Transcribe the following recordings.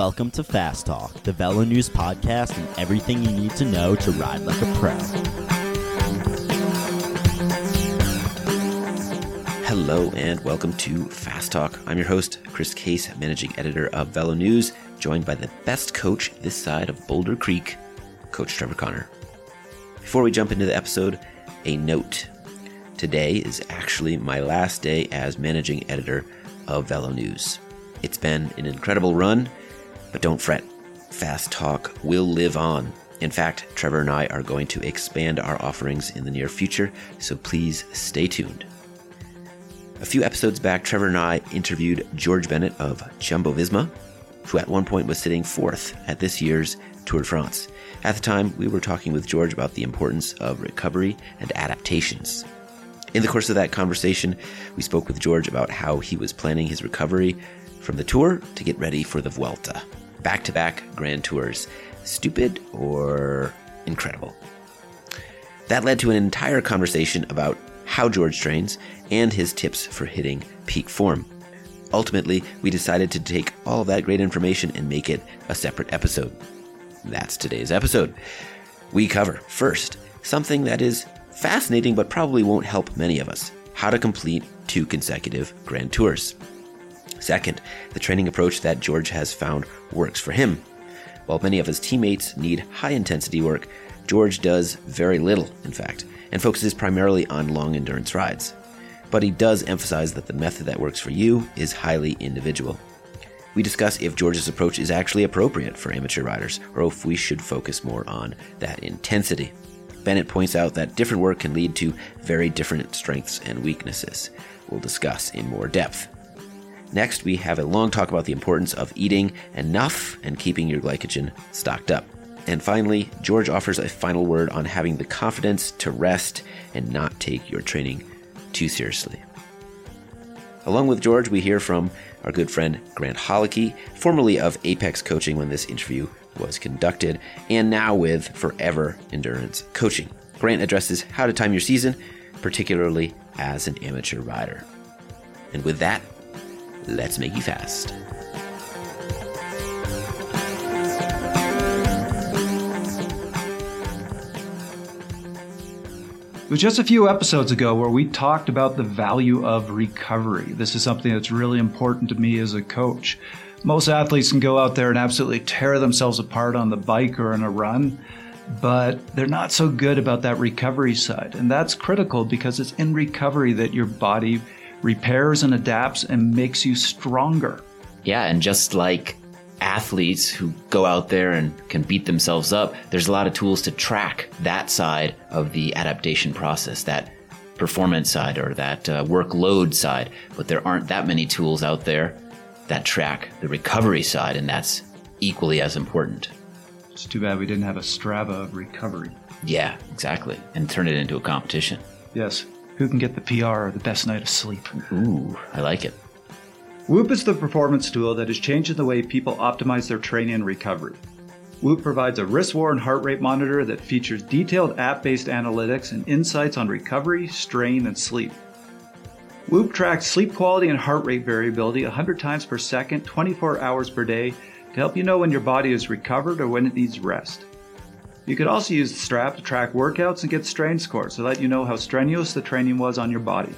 Welcome to Fast Talk, the Velo News podcast, and everything you need to know to ride like a pro. Hello and welcome to Fast Talk. I'm your host, Chris Case, managing editor of Velo News, joined by the best coach this side of Boulder Creek, Coach Trevor Connor. Before we jump into the episode, a note. Today is actually my last day as managing editor of Velo News. It's been an incredible run but don't fret, Fast Talk will live on. In fact, Trevor and I are going to expand our offerings in the near future, so please stay tuned. A few episodes back, Trevor and I interviewed George Bennett of Jumbo Visma, who at one point was sitting fourth at this year's Tour de France. At the time, we were talking with George about the importance of recovery and adaptations. In the course of that conversation, we spoke with George about how he was planning his recovery from the tour to get ready for the Vuelta back to back Grand Tours. Stupid or incredible? That led to an entire conversation about how George trains and his tips for hitting peak form. Ultimately, we decided to take all that great information and make it a separate episode. That's today's episode. We cover, first, something that is fascinating but probably won't help many of us how to complete two consecutive Grand Tours. Second, the training approach that George has found works for him. While many of his teammates need high intensity work, George does very little, in fact, and focuses primarily on long endurance rides. But he does emphasize that the method that works for you is highly individual. We discuss if George's approach is actually appropriate for amateur riders, or if we should focus more on that intensity. Bennett points out that different work can lead to very different strengths and weaknesses. We'll discuss in more depth. Next, we have a long talk about the importance of eating enough and keeping your glycogen stocked up. And finally, George offers a final word on having the confidence to rest and not take your training too seriously. Along with George, we hear from our good friend Grant Holicky, formerly of Apex Coaching when this interview was conducted, and now with Forever Endurance Coaching. Grant addresses how to time your season, particularly as an amateur rider. And with that, let's make you fast. It was just a few episodes ago where we talked about the value of recovery. This is something that's really important to me as a coach. Most athletes can go out there and absolutely tear themselves apart on the bike or in a run, but they're not so good about that recovery side. And that's critical because it's in recovery that your body repairs and adapts and makes you stronger. Yeah, and just like athletes who go out there and can beat themselves up, there's a lot of tools to track that side of the adaptation process, that performance side or that uh, workload side. But there aren't that many tools out there that track the recovery side, and that's equally as important. It's too bad we didn't have a Strava of recovery. Yeah, exactly. And turn it into a competition. Yes, who can get the PR or the best night of sleep. Ooh, I like it. Whoop is the performance tool that is changing the way people optimize their training and recovery. Whoop provides a wrist worn heart rate monitor that features detailed app based analytics and insights on recovery, strain, and sleep. Whoop tracks sleep quality and heart rate variability 100 times per second, 24 hours per day to help you know when your body is recovered or when it needs rest. You could also use the strap to track workouts and get strain scores to let you know how strenuous the training was on your body.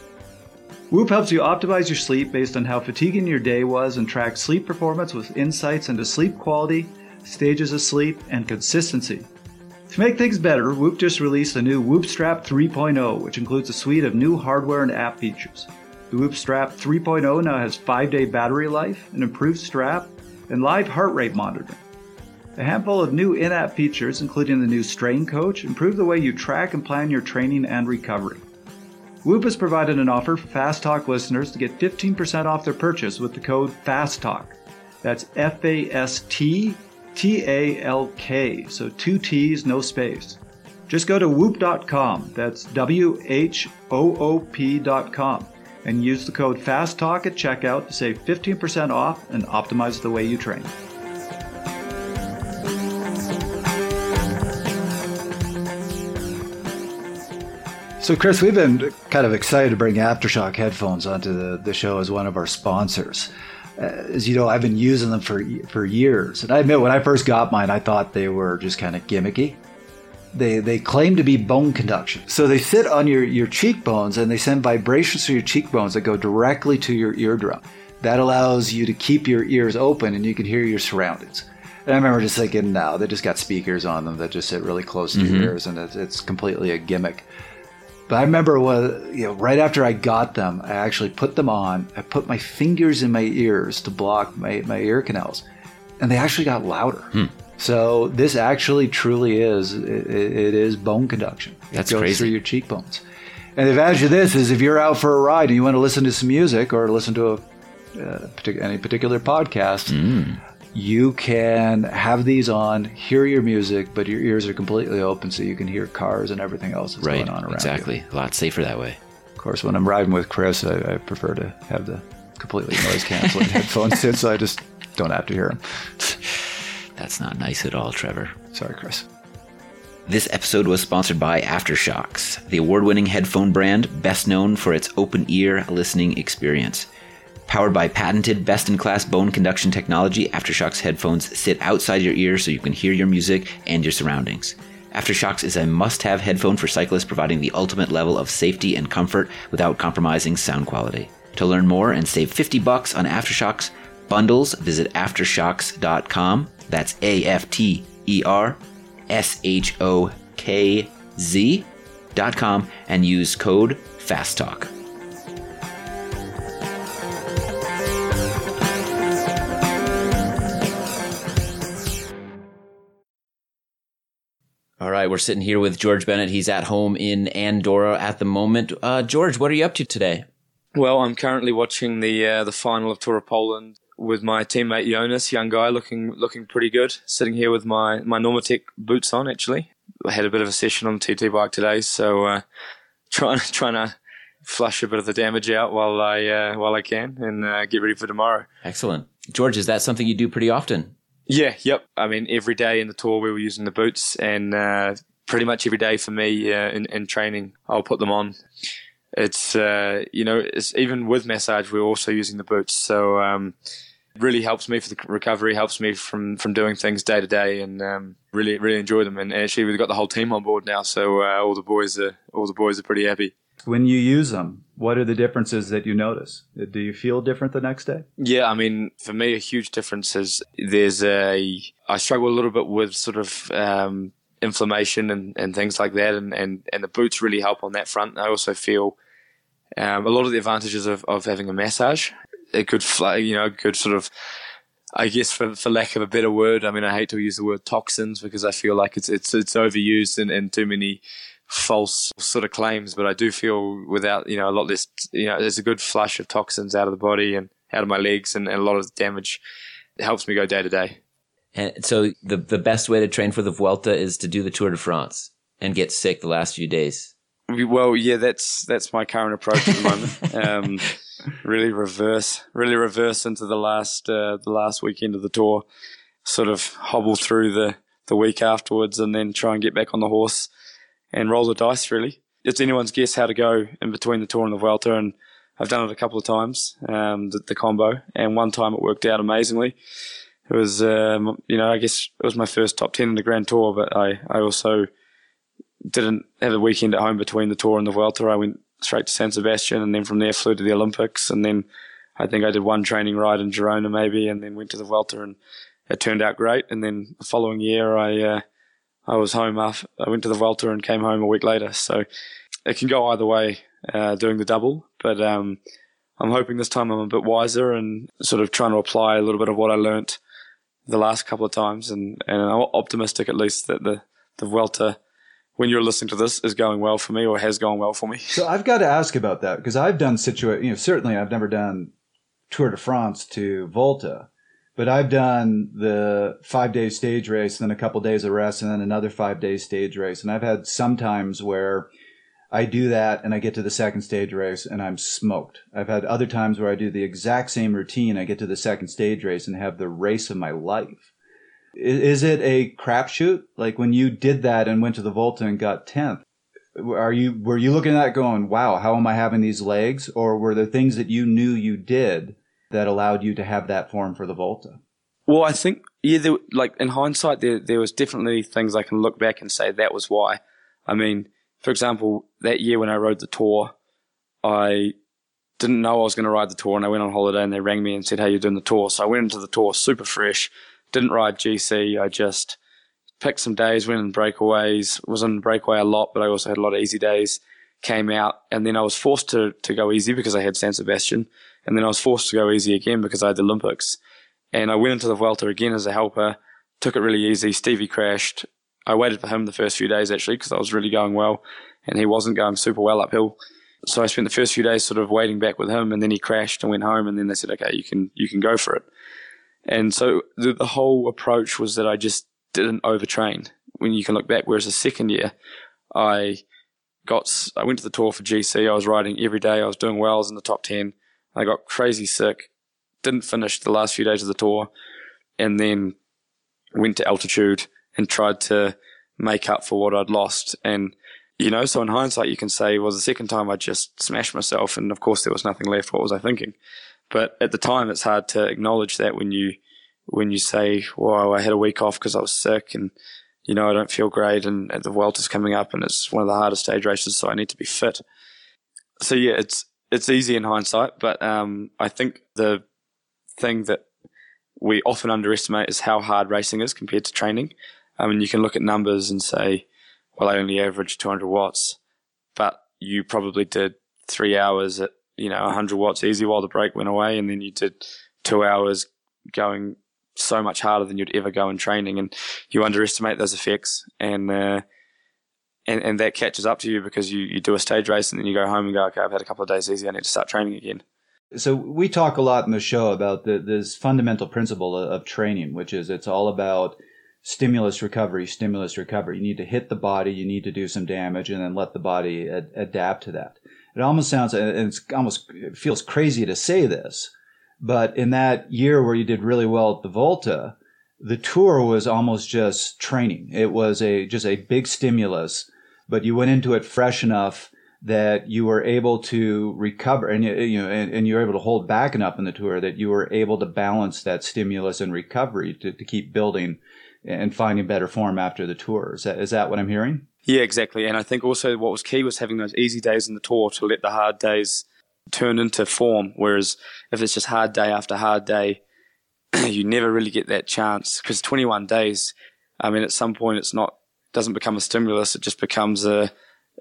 Whoop helps you optimize your sleep based on how fatiguing your day was and track sleep performance with insights into sleep quality, stages of sleep, and consistency. To make things better, Whoop just released a new Whoop Strap 3.0, which includes a suite of new hardware and app features. The Whoop Strap 3.0 now has 5 day battery life, an improved strap, and live heart rate monitoring. A handful of new in app features, including the new Strain Coach, improve the way you track and plan your training and recovery. Whoop has provided an offer for Fast Talk listeners to get 15% off their purchase with the code FASTTALK. That's F A S T T A L K, so two T's, no space. Just go to whoop.com, that's W H O O P.com, and use the code FASTTALK at checkout to save 15% off and optimize the way you train. So, Chris, we've been kind of excited to bring Aftershock headphones onto the, the show as one of our sponsors. Uh, as you know, I've been using them for for years. And I admit, when I first got mine, I thought they were just kind of gimmicky. They they claim to be bone conduction. So they sit on your your cheekbones and they send vibrations through your cheekbones that go directly to your eardrum. That allows you to keep your ears open and you can hear your surroundings. And I remember just thinking, no, they just got speakers on them that just sit really close to your mm-hmm. ears, and it's, it's completely a gimmick. But I remember what you know, right after I got them, I actually put them on. I put my fingers in my ears to block my, my ear canals, and they actually got louder. So this actually truly is it, it is bone conduction. It That's goes crazy. through your cheekbones. And the advantage of this is if you're out for a ride and you want to listen to some music or listen to a, uh, partic- any particular podcast, Mm. You can have these on, hear your music, but your ears are completely open so you can hear cars and everything else that's Right. going on around you. Exactly. A lot safer that way. Of course, when I'm riding with Chris, I, I prefer to have the completely noise canceling headphones in, so I just don't have to hear them. That's not nice at all, Trevor. Sorry, Chris. This episode was sponsored by AfterShokz, the award winning headphone brand best known for its open ear listening experience. Powered by patented best in class bone conduction technology, AfterShokz headphones sit outside your ear so you can hear your music and your surroundings. AfterShokz is a must have headphone for cyclists, providing the ultimate level of safety and comfort without compromising sound quality. To learn more and save 50 bucks on AfterShokz bundles, visit aftershokz.com. That's A F T E R S H O K Z dot com and use code FASTTALK. All right, we're sitting here with George Bennett. He's at home in Andorra at the moment. Uh, George, what are you up to today? Well, I'm currently watching the uh, the final of Tour of Poland with my teammate Jonas, young guy, looking looking pretty good. Sitting here with my my Normatec boots on. Actually, I had a bit of a session on the TT bike today, so uh, trying trying to flush a bit of the damage out while I uh, while I can and uh, get ready for tomorrow. Excellent. George, is that something you do pretty often? Yeah, yep. I mean, every day in the tour we were using the boots, and uh, pretty much every day for me uh, in, in training, I'll put them on. It's uh, you know, it's, even with massage, we're also using the boots, so um, really helps me for the recovery, helps me from from doing things day to day, and um, really really enjoy them. And actually, we've got the whole team on board now, so uh, all the boys are all the boys are pretty happy. When you use them, what are the differences that you notice? Do you feel different the next day? Yeah, I mean, for me, a huge difference is there's a. I struggle a little bit with sort of um, inflammation and, and things like that, and, and, and the boots really help on that front. I also feel um, a lot of the advantages of, of having a massage. It could, you know, could sort of. I guess for, for lack of a better word, I mean, I hate to use the word toxins because I feel like it's it's it's overused and, and too many false sort of claims, but I do feel without, you know, a lot less, you know, there's a good flush of toxins out of the body and out of my legs and, and a lot of damage. It helps me go day to day. And so the the best way to train for the Vuelta is to do the Tour de France and get sick the last few days. Well, yeah, that's that's my current approach at the moment. um, really reverse, really reverse into the last uh, the last weekend of the tour. Sort of hobble through the the week afterwards, and then try and get back on the horse and roll the dice. Really, it's anyone's guess how to go in between the tour and the Vuelta, and I've done it a couple of times, um, the, the combo, and one time it worked out amazingly. It was, um, you know, I guess it was my first top ten in the Grand Tour, but I, I also didn't have a weekend at home between the tour and the Vuelta. I went straight to San Sebastian and then from there flew to the Olympics. And then I think I did one training ride in Girona maybe and then went to the Vuelta and it turned out great. And then the following year I, uh, I was home after, I went to the Vuelta and came home a week later. So it can go either way, uh, doing the double, but, um, I'm hoping this time I'm a bit wiser and sort of trying to apply a little bit of what I learnt the last couple of times and, and I'm optimistic at least that the, the Vuelta, when you're listening to this, is going well for me or has gone well for me. So I've got to ask about that because I've done situa- you know, certainly I've never done Tour de France to Vuelta, but I've done the five day stage race, and then a couple days of rest, and then another five day stage race. And I've had some times where I do that and I get to the second stage race and I'm smoked. I've had other times where I do the exact same routine. I get to the second stage race and have the race of my life. Is it a crapshoot? Like when you did that and went to the Vuelta and got 10th, are you, were you looking at that going, wow, how am I having these legs? Or were there things that you knew you did that allowed you to have that form for the Vuelta? Well, I think yeah, there, like in hindsight, there there was definitely things I can look back and say that was why. I mean, for example, that year when I rode the tour, I didn't know I was going to ride the tour, and I went on holiday, and they rang me and said, "Hey, you're doing the tour." So I went into the tour super fresh. Didn't ride GC. I just picked some days, went in breakaways. Was in breakaway a lot, but I also had a lot of easy days. Came out, and then I was forced to to go easy because I had San Sebastian, and then I was forced to go easy again because I had the Olympics. And I went into the Vuelta again as a helper. Took it really easy. Stevie crashed. I waited for him the first few days actually because I was really going well, and he wasn't going super well uphill. So I spent the first few days sort of waiting back with him, and then he crashed and went home. And then they said, "Okay, you can you can go for it." And so the, the whole approach was that I just didn't overtrain. When you can look back, whereas the second year, I got I went to the tour for GC. I was riding every day. I was doing well. I was in the top ten. I got crazy sick. Didn't finish the last few days of the tour, and then went to altitude and tried to make up for what I'd lost. And you know, so in hindsight, you can say, well, the second time I just smashed myself, and of course there was nothing left. What was I thinking? But at the time, it's hard to acknowledge that when you when you say, "Well, I had a week off because I was sick," and you know, I don't feel great, and, the Vuelta's coming up, and it's one of the hardest stage races, so I need to be fit. So yeah, it's it's easy in hindsight, but um, I think the thing that we often underestimate is how hard racing is compared to training. I mean, you can look at numbers and say, well, I only averaged 200 watts, but you probably did three hours at, you know, 100 watts easy while the break went away. And then you did two hours going so much harder than you'd ever go in training. And you underestimate those effects. And, uh, and, and that catches up to you because you, you do a stage race and then you go home and go, okay, I've had a couple of days easy. I need to start training again. So we talk a lot in the show about the, this fundamental principle of, training, which is it's all about stimulus recovery, stimulus recovery. You need to hit the body, you need to do some damage, and then let the body ad- adapt to that. It almost sounds, it's almost it feels crazy to say this, but in that year where you did really well at the Vuelta, the tour was almost just training. It was a just a big stimulus, but you went into it fresh enough that you were able to recover and you know and, and you were able to hold back enough in the tour that you were able to balance that stimulus and recovery to, to keep building and finding better form after the tour. Is that, is that what I'm hearing? Yeah, exactly. And I think also what was key was having those easy days in the tour to let the hard days turn into form. Whereas if it's just hard day after hard day, you never really get that chance because 21 days, I mean, at some point it's not, doesn't become a stimulus. It just becomes a,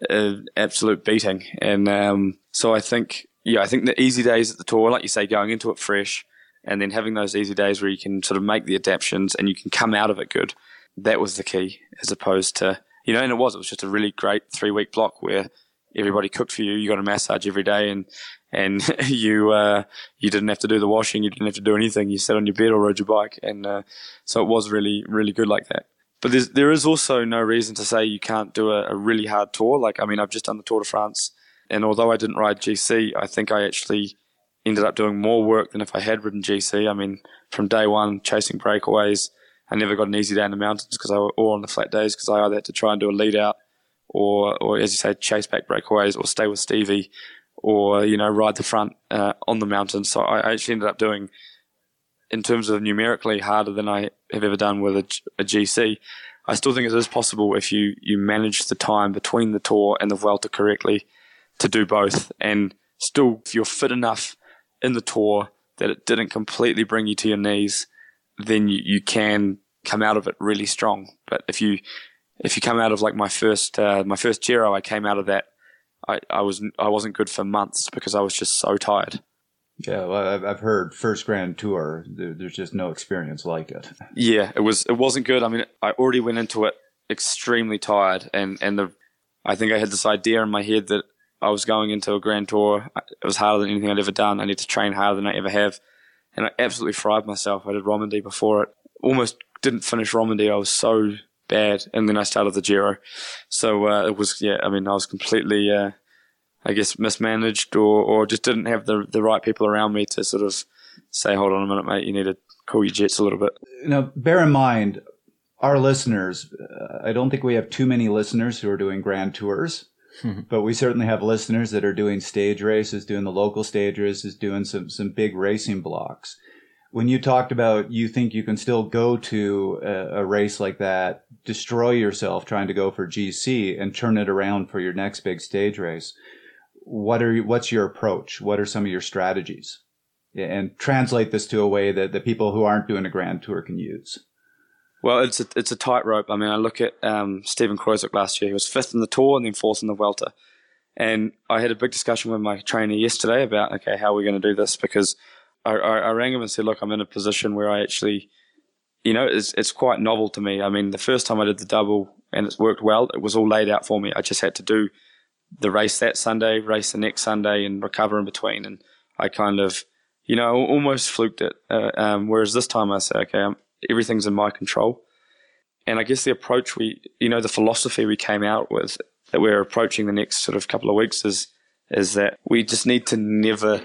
a absolute beating. And, um, so I think, yeah, I think the easy days at the tour, like you say, going into it fresh, and then having those easy days where you can sort of make the adaptations and you can come out of it good. That was the key, as opposed to you know, and it was. It was just a really great three week block where everybody cooked for you. You got a massage every day, and and you uh, you didn't have to do the washing. You didn't have to do anything. You sat on your bed or rode your bike, and uh, so it was really really good like that. But there's, there is also no reason to say you can't do a, a really hard tour. Like I mean, I've just done the Tour de France, and although I didn't ride GC, I think I actually ended up doing more work than if I had ridden GC. I mean, from day one, chasing breakaways. I never got an easy day in the mountains because I or on the flat days because I either had to try and do a lead out or, or as you say, chase back breakaways or stay with Stevie or, you know, ride the front uh, on the mountain. So I actually ended up doing, in terms of numerically, harder than I have ever done with a, a GC. I still think it is possible if you, you manage the time between the tour and the Vuelta correctly to do both. And still, if you're fit enough in the tour that it didn't completely bring you to your knees, then you, you can come out of it really strong. But if you if you come out of like my first uh, my first Giro, I came out of that. I, I was I wasn't good for months because I was just so tired. Yeah, well, I've heard first Grand Tour. There's just no experience like it. Yeah, it was it wasn't good. I mean, I already went into it extremely tired, and and the I think I had this idea in my head that I was going into a grand tour. It was harder than anything I'd ever done. I need to train harder than I ever have. And I absolutely fried myself. I did Romandy before it. Almost didn't finish Romandy. I was so bad. And then I started the Giro. So uh, it was, yeah, I mean, I was completely, uh, I guess, mismanaged or, or just didn't have the, the right people around me to sort of say, hold on a minute, mate, you need to cool your jets a little bit. Now, bear in mind, our listeners, uh, I don't think we have too many listeners who are doing grand tours. but we certainly have listeners that are doing stage races, doing the local stage races, doing some some big racing blocks. When you talked about you think you can still go to a, a race like that, destroy yourself trying to go for GC and turn it around for your next big stage race. What are what's your approach? What are some of your strategies? And translate this to a way that the people who aren't doing a grand tour can use. Well, it's a, it's a tightrope. I mean, I look at um, Steven Kruijswijk last year. He was fifth in the tour and then fourth in the Vuelta. And I had a big discussion with my trainer yesterday about, okay, how are we going to do this? Because I, I, I, rang him and said, look, I'm in a position where I actually, you know, it's, it's quite novel to me. I mean, the first time I did the double and it's worked well, it was all laid out for me. I just had to do the race that Sunday, race the next Sunday, and recover in between. And I kind of, you know, almost fluked it. Uh, um, whereas this time I say, okay, I'm, everything's in my control. And I guess the approach we, you know, the philosophy we came out with that we're approaching the next sort of couple of weeks is, is that we just need to never,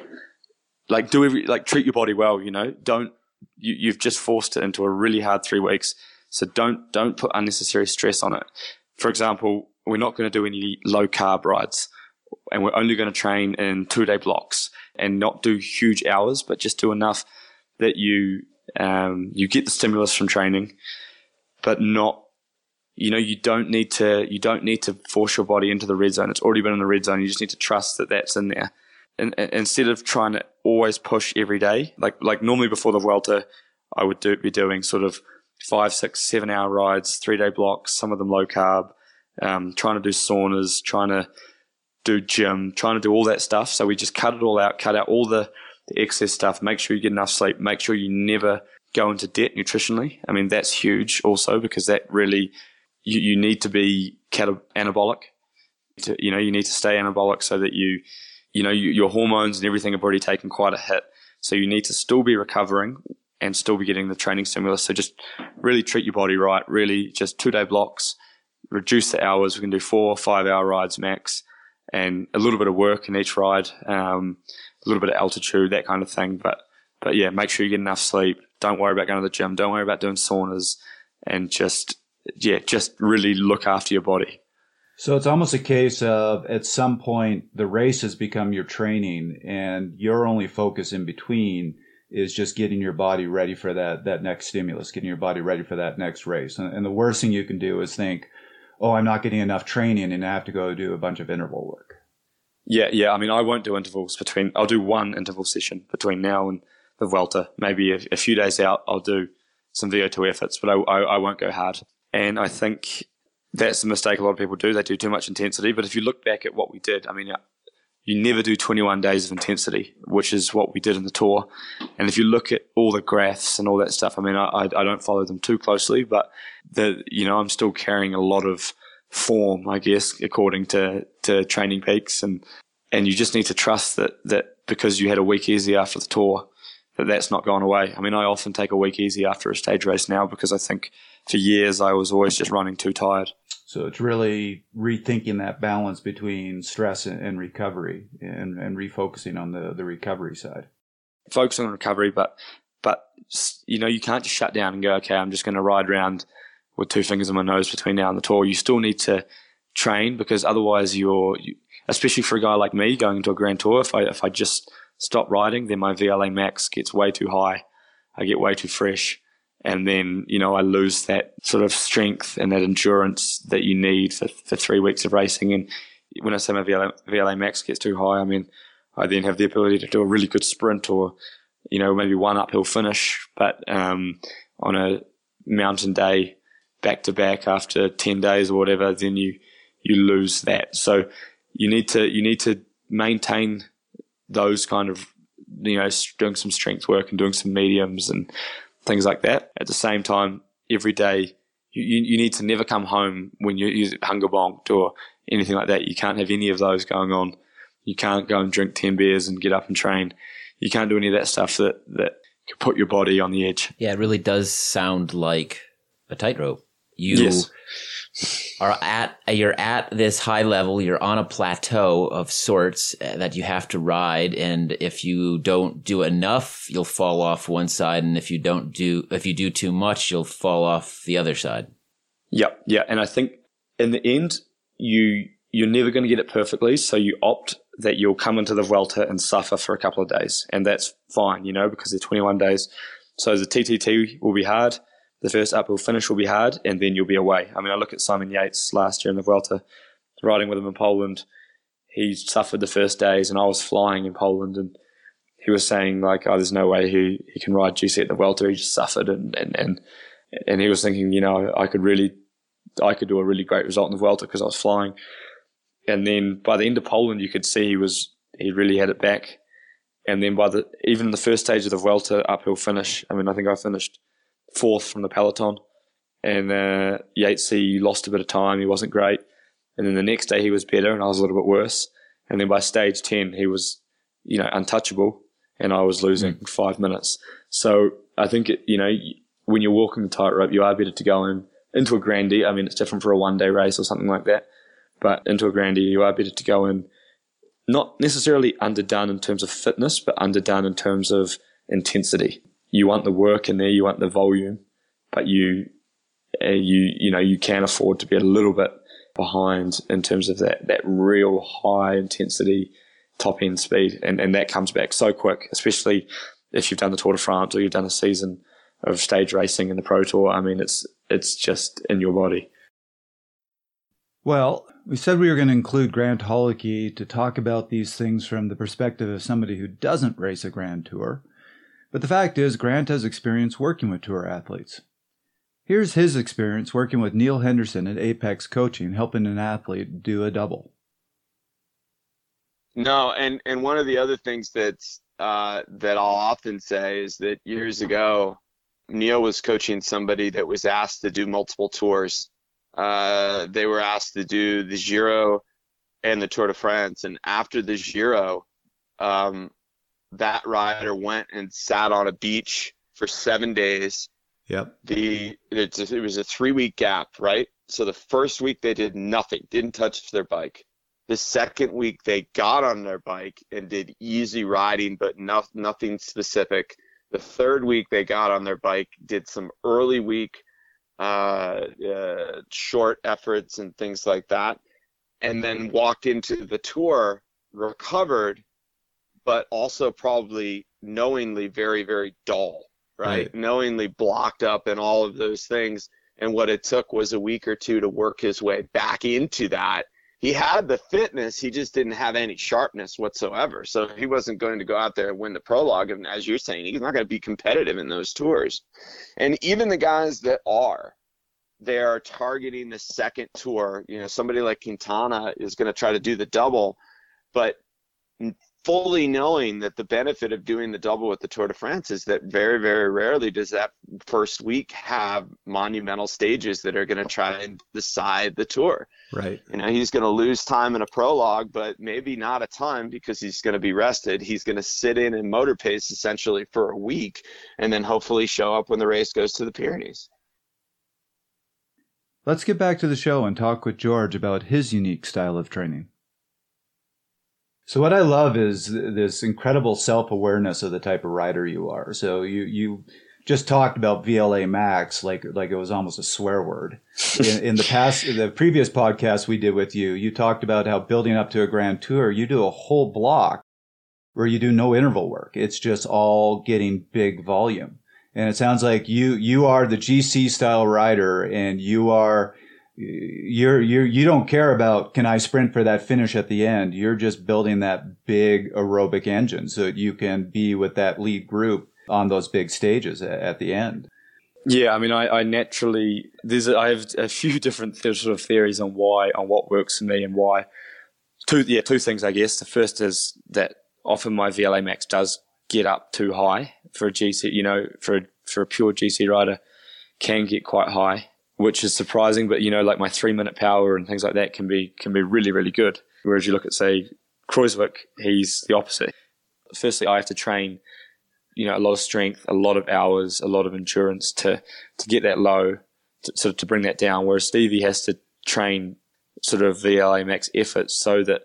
like, do every, like, treat your body well, you know, don't, you, you've just forced it into a really hard three weeks. So don't, don't put unnecessary stress on it. For example, we're not going to do any low carb rides and we're only going to train in two day blocks and not do huge hours, but just do enough that you um, you get the stimulus from training, but not you know you don't need to you don't need to force your body into the red zone. It's already been in the red zone. You just need to trust that that's in there. And, and instead of trying to always push every day, like like normally before the Vuelta, I would do be doing sort of five, six, seven hour rides, three day blocks, some of them low carb, um, trying to do saunas, trying to do gym, trying to do all that stuff. So we just cut it all out, cut out all the the excess stuff. Make sure you get enough sleep. Make sure you never go into debt nutritionally. I mean, that's huge also because that really, you, you need to be anabolic. To, you know, you need to stay anabolic so that you, you know, you, your hormones and everything have already taken quite a hit. So you need to still be recovering and still be getting the training stimulus. So just really treat your body right. Really just two day blocks, reduce the hours. We can do four or five hour rides max and a little bit of work in each ride. Um, a little bit of altitude, that kind of thing. But but yeah, make sure you get enough sleep. Don't worry about going to the gym. Don't worry about doing saunas, and just yeah, just really look after your body. So it's almost a case of at some point the race has become your training, and your only focus in between is just getting your body ready for that that next stimulus, getting your body ready for that next race. And, and the worst thing you can do is think, "Oh, I'm not getting enough training, and I have to go do a bunch of interval work." Yeah, yeah. I mean, I won't do intervals between. I'll do one interval session between now and the Vuelta. Maybe a, a few days out, I'll do some VO2 efforts, but I, I, I won't go hard. And I think that's a mistake a lot of people do. They do too much intensity. But if you look back at what we did, I mean, uh, you never do 21 days of intensity, which is what we did in the tour. And if you look at all the graphs and all that stuff, I mean, I, I don't follow them too closely, but the, you know, I'm still carrying a lot of form, I guess, according to, to training peaks. And, and you just need to trust that, that because you had a week easy after the tour, that that's not gone away. I mean, I often take a week easy after a stage race now because I think for years I was always just running too tired. So it's really rethinking that balance between stress and recovery and, and refocusing on the, the recovery side. Focusing on recovery, but, but, you know, you can't just shut down and go, okay, I'm just going to ride around with two fingers in my nose between now and the tour. You still need to train because otherwise you're, you, especially for a guy like me going into a grand tour, if I, if I just stop riding, then my VLA max gets way too high. I get way too fresh. And then, you know, I lose that sort of strength and that endurance that you need for, for three weeks of racing. And when I say my VLA, VLA max gets too high, I mean, I then have the ability to do a really good sprint or, you know, maybe one uphill finish. But um, on a mountain day, back to back after 10 days or whatever, then you, you lose that. So you need to, you need to maintain those kind of, you know, doing some strength work and doing some mediums and things like that. At the same time, every day, you, you need to never come home when you, you hunger bonked or anything like that. You can't have any of those going on. You can't go and drink 10 beers and get up and train. You can't do any of that stuff that, that could put your body on the edge. Yeah, it really does sound like a tightrope you yes. Are at you're at this high level you're on a plateau of sorts uh, that you have to ride and if you don't do enough you'll fall off one side and if you don't do if you do too much you'll fall off the other side yeah yeah and i think in the end you you're never going to get it perfectly. So you opt that you'll come into the Vuelta and suffer for a couple of days. And that's fine, you know, because they're 21 days. So the TTT will be hard. The first uphill finish will be hard, and then you'll be away. I mean, I look at Simon Yates last year in the Vuelta, riding with him in Poland. He suffered the first days, and I was flying in Poland, and he was saying like, "Oh, there's no way he, he can ride GC at the Vuelta. He just suffered," and and and and he was thinking, you know, I could really, I could do a really great result in the Vuelta because I was flying. And then by the end of Poland, you could see he was he really had it back. And then by the even the first stage of the Vuelta uphill finish, I mean, I think I finished fourth from the peloton, and uh, Yatesy lost a bit of time. He wasn't great. And then the next day he was better, and I was a little bit worse. And then by stage ten, he was, you know, untouchable, and I was losing mm. five minutes. So I think it, you know when you're walking the tightrope, you are better to go in into a grandie. I mean, it's different for a one day race or something like that, but into a grandie, you are better to go in not necessarily underdone in terms of fitness, but underdone in terms of intensity. You want the work in there, you want the volume, but you, uh, you, you know, you can afford to be a little bit behind in terms of that, that real high intensity top end speed. And, and that comes back so quick, especially if you've done the Tour de France or you've done a season of stage racing in the Pro Tour. I mean, it's, it's just in your body. Well, we said we were going to include Grant Holicky to talk about these things from the perspective of somebody who doesn't race a Grand Tour. But the fact is, Grant has experience working with tour athletes. Here's his experience working with Neil Henderson at Apex Coaching, helping an athlete do a double. No, and and one of the other things that's uh, that I'll often say is that years ago, Neil was coaching somebody that was asked to do multiple tours uh, they were asked to do the Giro and the Tour de France. And after the Giro, um, that rider went and sat on a beach for seven days. Yep. The it, it was a three week gap, right? So the first week they did nothing, didn't touch their bike. The second week they got on their bike and did easy riding, but no, nothing specific. The third week they got on their bike, did some early week uh, uh, short efforts and things like that, and then walked into the tour recovered, but also probably knowingly very very dull, right? right? Knowingly blocked up and all of those things. And what it took was a week or two to work his way back into that he had the fitness, he just didn't have any sharpness whatsoever. So he wasn't going to go out there and win the prologue. And as you're saying, he's not going to be competitive in those tours. And even the guys that are, they are targeting the second tour. You know, somebody like Quintana is going to try to do the double, but fully knowing that the benefit of doing the double with the Tour de France is that very, very rarely does that first week have monumental stages that are going to try and decide the tour. Right. You know, he's going to lose time in a prologue, but maybe not a ton because he's going to be rested. He's going to sit in and motor pace essentially for a week and then hopefully show up when the race goes to the Pyrenees. Let's get back to the show and talk with George about his unique style of training. So what I love is this incredible self-awareness of the type of rider you are. So you you just talked about VLA Max like like it was almost a swear word. In, in, the past, the previous podcast we did with you, you talked about how building up to a grand tour, you do a whole block where you do no interval work. It's just all getting big volume. And it sounds like you you are the GC style rider, and you are you're you're you don't care about can I sprint for that finish at the end. You're just building that big aerobic engine so that you can be with that lead group on those big stages at the end. Yeah, I mean, I, I naturally there's I have a few different sort of theories on why on what works for me and why. Two yeah, two things I guess. The first is that often my VLA max does get up too high for a GC. You know, for a, for a pure GC rider, can get quite high which is surprising. But you know, like my three minute power and things like that can be can be really really good. Whereas you look at say Kruijswijk, he's the opposite. Firstly, I have to train, you know, a lot of strength, a lot of hours, a lot of endurance to to get that low, to, sort of to bring that down. Whereas Stevie has to train sort of VLA max effort so that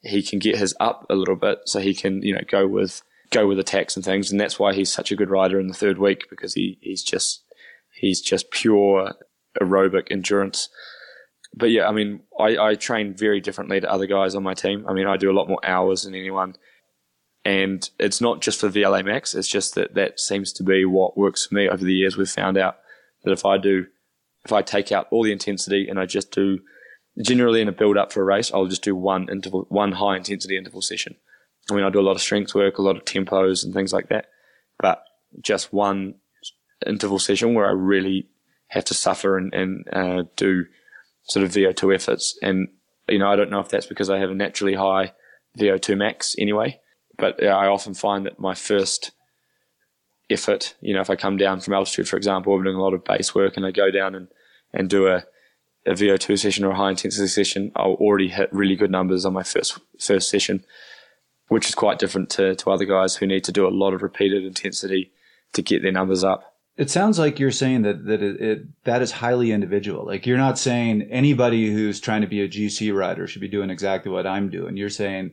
he can get his up a little bit, so he can you know go with go with attacks and things, and that's why he's such a good rider in the third week because he he's just he's just pure aerobic endurance. but yeah, I mean, I, I train very differently to other guys on my team. I mean, I do a lot more hours than anyone. And it's not just for VLA Max, it's just that that seems to be what works for me over the years. We've found out that if I do, if I take out all the intensity and I just do, generally in a build up for a race, I'll just do one interval, one high intensity interval session. I mean, I do a lot of strength work, a lot of tempos and things like that, but just one interval session where I really have to suffer and, and uh, do sort of VO2 efforts. And, you know, I don't know if that's because I have a naturally high VO2 max anyway, but I often find that my first effort, you know, if I come down from altitude, for example, I'm doing a lot of base work and I go down and, and do a, a VO2 session or a high intensity session, I'll already hit really good numbers on my first, first session, which is quite different to, to other guys who need to do a lot of repeated intensity to get their numbers up. It sounds like you're saying that that it, it, that is highly individual. Like you're not saying anybody who's trying to be a GC rider should be doing exactly what I'm doing. You're saying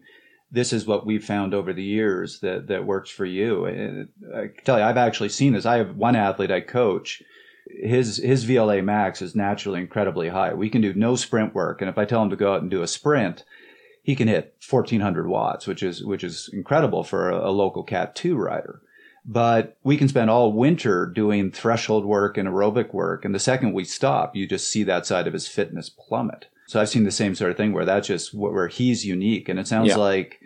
this is what we've found over the years that that works for you. And I tell you, I've actually seen this. I have one athlete I coach. His his VLA max is naturally incredibly high. We can do no sprint work, and if I tell him to go out and do a sprint, he can hit 1400 watts, which is which is incredible for a, a local Cat two rider but we can spend all winter doing threshold work and aerobic work. And the second we stop, you just see that side of his fitness plummet. So I've seen the same sort of thing where that's just where he's unique. And it sounds yeah. like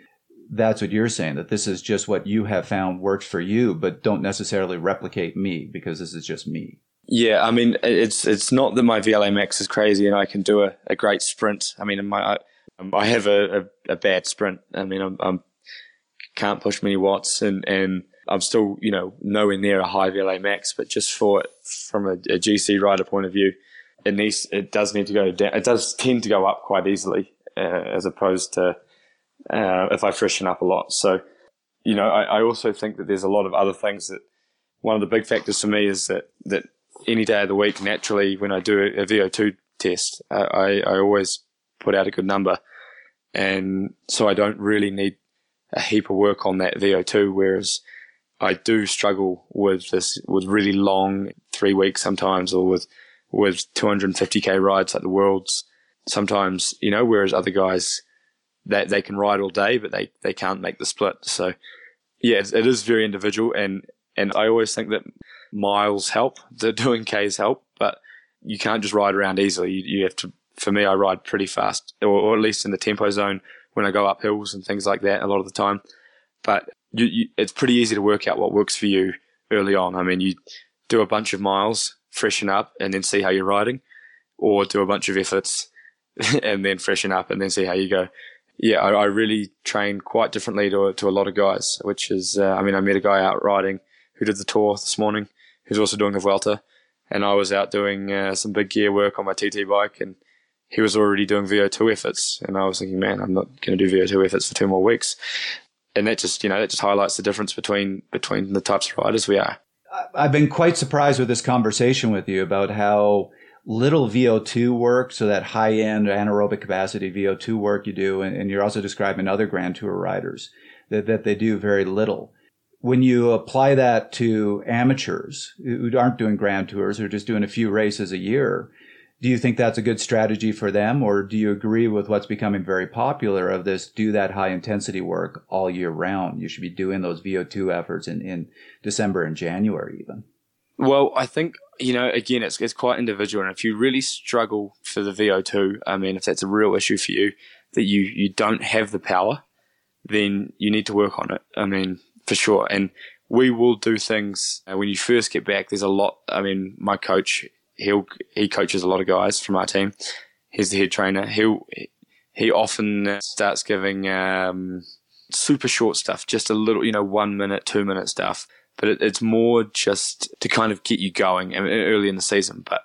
that's what you're saying, that this is just what you have found works for you, but don't necessarily replicate me because this is just me. Yeah, I mean, it's it's not that my VLA max is crazy and I can do a, a great sprint. I mean, my I, um, I have a, a, a, bad sprint. I mean, I'm, I'm can't push many watts and and I'm still, you know, nowhere near a high VLA max, but just for from a, a GC rider point of view, it needs, it does need to go down. It does tend to go up quite easily, uh, as opposed to uh, if I freshen up a lot. So, you know, I, I, also think that there's a lot of other things that one of the big factors for me is that that any day of the week, naturally, when I do a, a VO2 test, I, I always put out a good number, and so I don't really need a heap of work on that VO2. Whereas I do struggle with this with really long three weeks sometimes, or with with 250k rides like the worlds sometimes. You know, whereas other guys that they, they can ride all day, but they they can't make the split. So yeah, it, it is very individual, and and I always think that miles help, the doing k's help, but you can't just ride around easily. You, you have to. For me, I ride pretty fast, or, or at least in the tempo zone when I go up hills and things like that. A lot of the time, but you, you, it's pretty easy to work out what works for you early on. I mean, you do a bunch of miles, freshen up, and then see how you're riding, or do a bunch of efforts and then freshen up and then see how you go. Yeah, I, I really train quite differently to, to a lot of guys, which is, uh, I mean, I met a guy out riding who did the tour this morning, who's also doing the Vuelta, and I was out doing uh, some big gear work on my TT bike, and he was already doing VO2 efforts, and I was thinking, man, I'm not going to do VO2 efforts for two more weeks and that just you know that just highlights the difference between between the types of riders we are. I've been quite surprised with this conversation with you about how little VO2 work, so that high end anaerobic capacity VO2 work you do, and, and, you're also describing other Grand Tour riders that, that they do very little. When you apply that to amateurs who aren't doing Grand Tours, are just doing a few races a year, do you think that's a good strategy for them or do you agree with what's becoming very popular of this do that high intensity work all year round? You should be doing those vo2 efforts in, in december and january even. Well i think you know again it's, it's quite individual and if you really struggle for the vo2 i mean if that's a real issue for you that you you don't have the power then you need to work on it i mean for sure. And we will do things uh, when you first get back there's a lot i mean my coach he'll he coaches a lot of guys from our team. He's the head trainer. He'll he often starts giving um, super short stuff, just a little, you know, one minute, two minute stuff. But it, it's more just to kind of get you going early in the season. But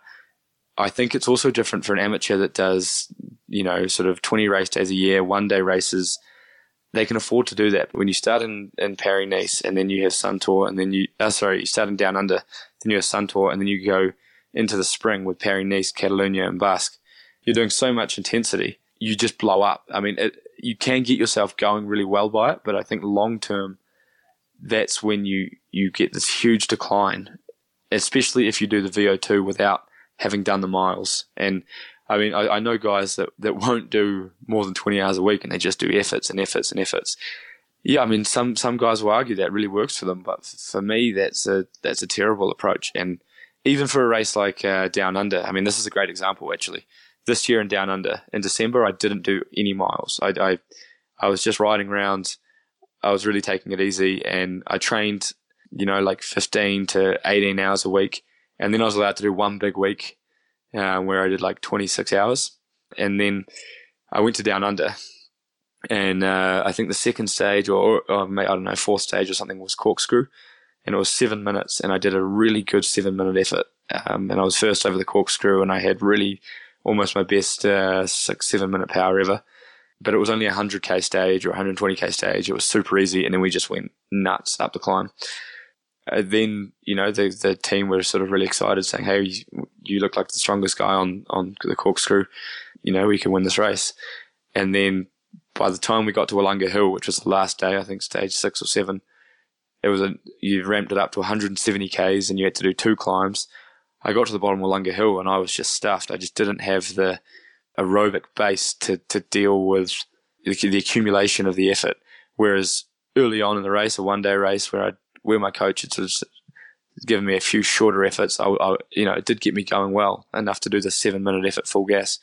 I think it's also different for an amateur that does, you know, sort of 20 race days a year, one day races. They can afford to do that. But when you start in, in Paris Nice and then you have Sun Tour and then you, uh, sorry, you start in Down Under, then you have Sun Tour and then you go into the spring with Paris Nice, Catalonia, and Basque, you're doing so much intensity, you just blow up. I mean, it, you can get yourself going really well by it, but I think long term, that's when you, you get this huge decline, especially if you do the VO2 without having done the miles. And I mean, I, I know guys that, that won't do more than 20 hours a week and they just do efforts and efforts and efforts. Yeah, I mean, some, some guys will argue that really works for them, but for me, that's a, that's a terrible approach. And even for a race like uh, Down Under, I mean, this is a great example actually. This year in Down Under, in December, I didn't do any miles. I, I, I was just riding around. I was really taking it easy and I trained, you know, like 15 to 18 hours a week. And then I was allowed to do one big week uh, where I did like 26 hours. And then I went to Down Under. And uh, I think the second stage, or, or, I don't know, fourth stage or something, was corkscrew. And it was seven minutes. And I did a really good seven minute effort. Um, and I was first over the corkscrew. And I had really almost my best uh, six, seven minute power ever. But it was only a 100k stage or 120k stage. It was super easy. And then we just went nuts up the climb. Uh, then you know the the team were sort of really excited, saying, "Hey, you, look like the strongest guy on on the corkscrew. You know, we can win this race." And then by the time we got to Willunga Hill, which was the last day, I think stage six or seven, it was a you ramped it up to 170 k's, and you had to do two climbs. I got to the bottom of Willunga Hill, and I was just stuffed. I just didn't have the aerobic base to to deal with the, the accumulation of the effort. Whereas early on in the race, a one day race where I where my coach had sort of given me a few shorter efforts, I, I, you know, it did get me going well enough to do the seven minute effort full gas.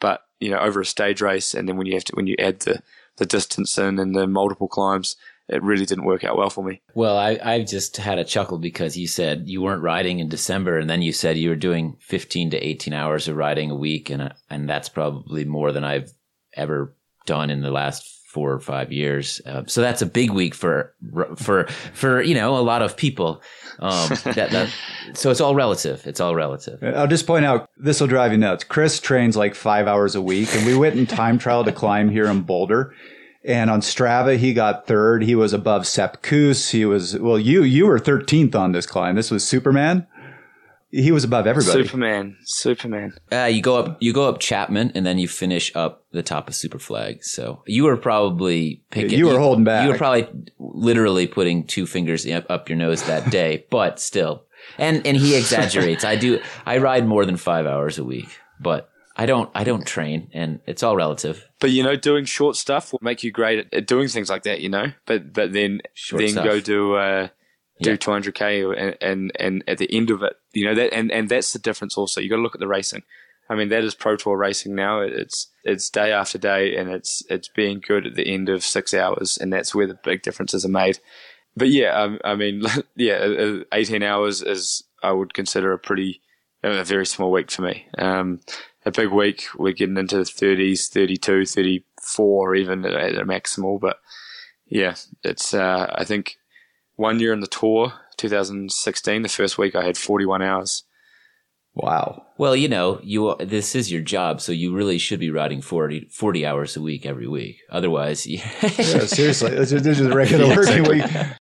But you know, over a stage race, and then when you have to when you add the the distance in and the multiple climbs, it really didn't work out well for me. Well, I, I just had a chuckle because you said you weren't riding in December, and then you said you were doing 15 to 18 hours of riding a week, and and that's probably more than I've ever done in the last four or five years. Uh, so that's a big week for for for you know a lot of people. Um, that, that, so it's all relative. It's all relative. I'll just point out this will drive you nuts. Chris trains like five hours a week, and we went in time trial to climb here in Boulder. And on Strava, he got third. He was above Sepp Kuss. He was well. You you were thirteenth on this climb. This was Superman he was above everybody. Superman, Superman. Uh, you go up, you go up Chapman, and then you finish up the top of Superflag. So you were probably picking. You were holding back. You were probably literally putting two fingers up your nose that day, but still. And and he exaggerates. I do. I ride more than five hours a week, but I don't. I don't train, and it's all relative. But you know, doing short stuff will make you great at, at doing things like that. You know, but but then short then stuff. go do. Uh, do 200k and, and and at the end of it you know that and and that's the difference also you got to look at the racing i mean that is pro tour racing now it's it's day after day and it's it's being good at the end of six hours and that's where the big differences are made but yeah um, i mean yeah uh, uh, 18 hours is i would consider a pretty a very small week for me um, a big week we're getting into the 30s 32 34 even at a maximal but yeah it's uh, i think one year in the tour, 2016, the first week I had 41 hours. Wow. Well, you know, you this is your job, so you really should be riding 40, 40 hours a week every week. Otherwise, yeah, seriously, this is a regular yeah, working exactly. week.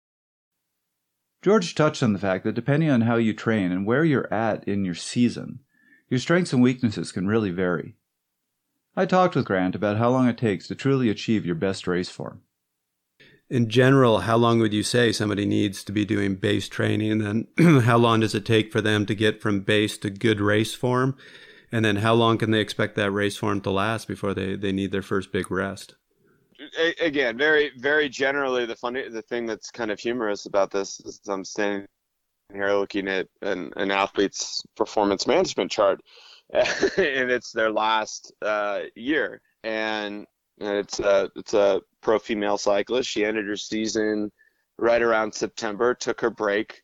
George touched on the fact that depending on how you train and where you're at in your season, your strengths and weaknesses can really vary. I talked with Grant about how long it takes to truly achieve your best race form in general, how long would you say somebody needs to be doing base training? And then how long does it take for them to get from base to good race form? And then how long can they expect that race form to last before they, they need their first big rest? Again, very, very generally, the funny, the thing that's kind of humorous about this is I'm standing here looking at an, an athlete's performance management chart, and it's their last uh, year. And it's a it's a pro female cyclist. She ended her season right around September, took her break,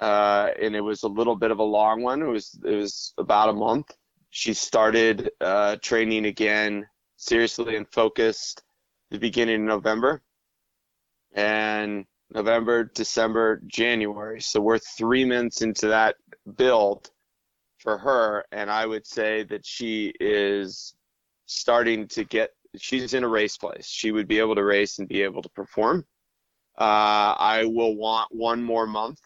uh, and it was a little bit of a long one. It was it was about a month. She started uh, training again seriously and focused the beginning of November, and November, December, January. So we're three months into that build for her, and I would say that she is starting to get she's in a race place. She would be able to race and be able to perform. Uh, I will want one more month,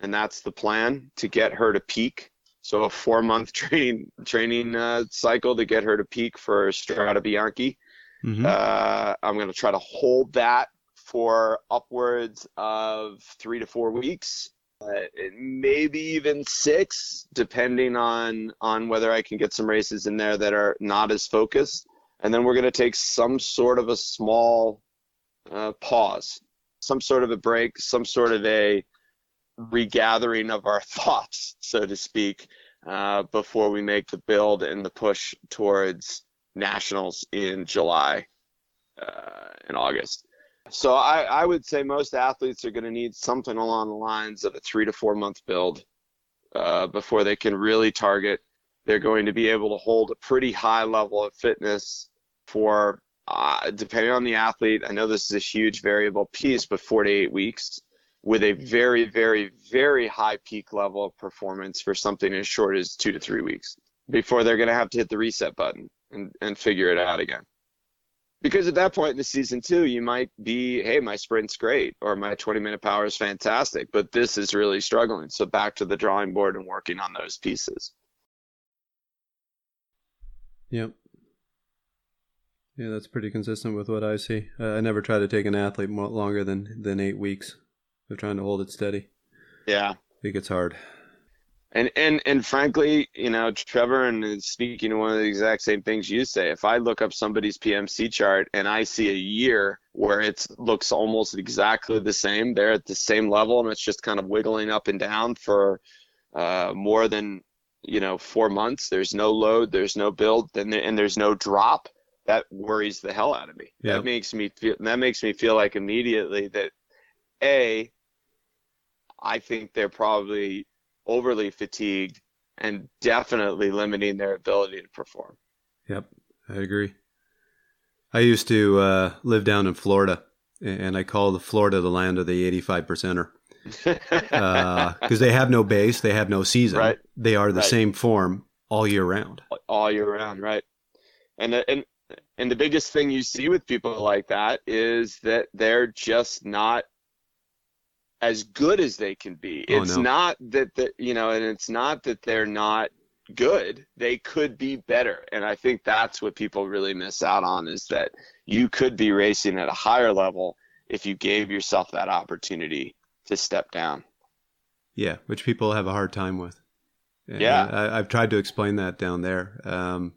and that's the plan to get her to peak. So a four month training training uh, cycle to get her to peak for Strade Bianche. Mm-hmm. Uh, I'm going to try to hold that for upwards of three to four weeks. uh, maybe even six, depending on on whether I can get some races in there that are not as focused. And then we're going to take some sort of a small uh, pause, some sort of a break, some sort of a regathering of our thoughts, so to speak, uh, before we make the build and the push towards nationals in July uh, and August. So I, I would say most athletes are going to need something along the lines of a three to four month build uh, before they can really target. They're going to be able to hold a pretty high level of fitness for, uh, depending on the athlete. I know this is a huge variable piece, but four to eight weeks with a very, very, very high peak level of performance for something as short as two to three weeks before they're going to have to hit the reset button and, and figure it out again because at that point in the season too you might be hey my sprint's great or my 20 minute power is fantastic but this is really struggling. So back to the drawing board and working on those pieces. Yep. Yeah that's pretty consistent with what i see. Uh, i never try to take an athlete more, longer than than eight weeks of trying to hold it steady. Yeah. It gets hard and and and frankly, you know, Trevor, and speaking of one of the exact same things you say, if I look up somebody's PMC chart and I see a year where it looks almost exactly the same, they're at the same level, and it's just kind of wiggling up and down for uh, more than you know four months. There's no load, there's no build, and and there's no drop. That worries the hell out of me. That makes me feel. That makes me feel like immediately that a I think they're probably overly fatigued and definitely limiting their ability to perform. Yep, I agree. I used to uh, live down in Florida, and I call the Florida the land of the 85 percenter. Because uh, they have no base, they have no season. Right. They are the Right. same form all year round. all year round, right? And and and the biggest thing you see with people like that is that they're just not as good as they can be. Oh, It's no. not that the you know, and it's not that they're not good. They could be better. And I think that's what people really miss out on is that you could be racing at a higher level if you gave yourself that opportunity to step down. Yeah, which people have a hard time with. And Yeah. I, I've tried to explain that down there. Um,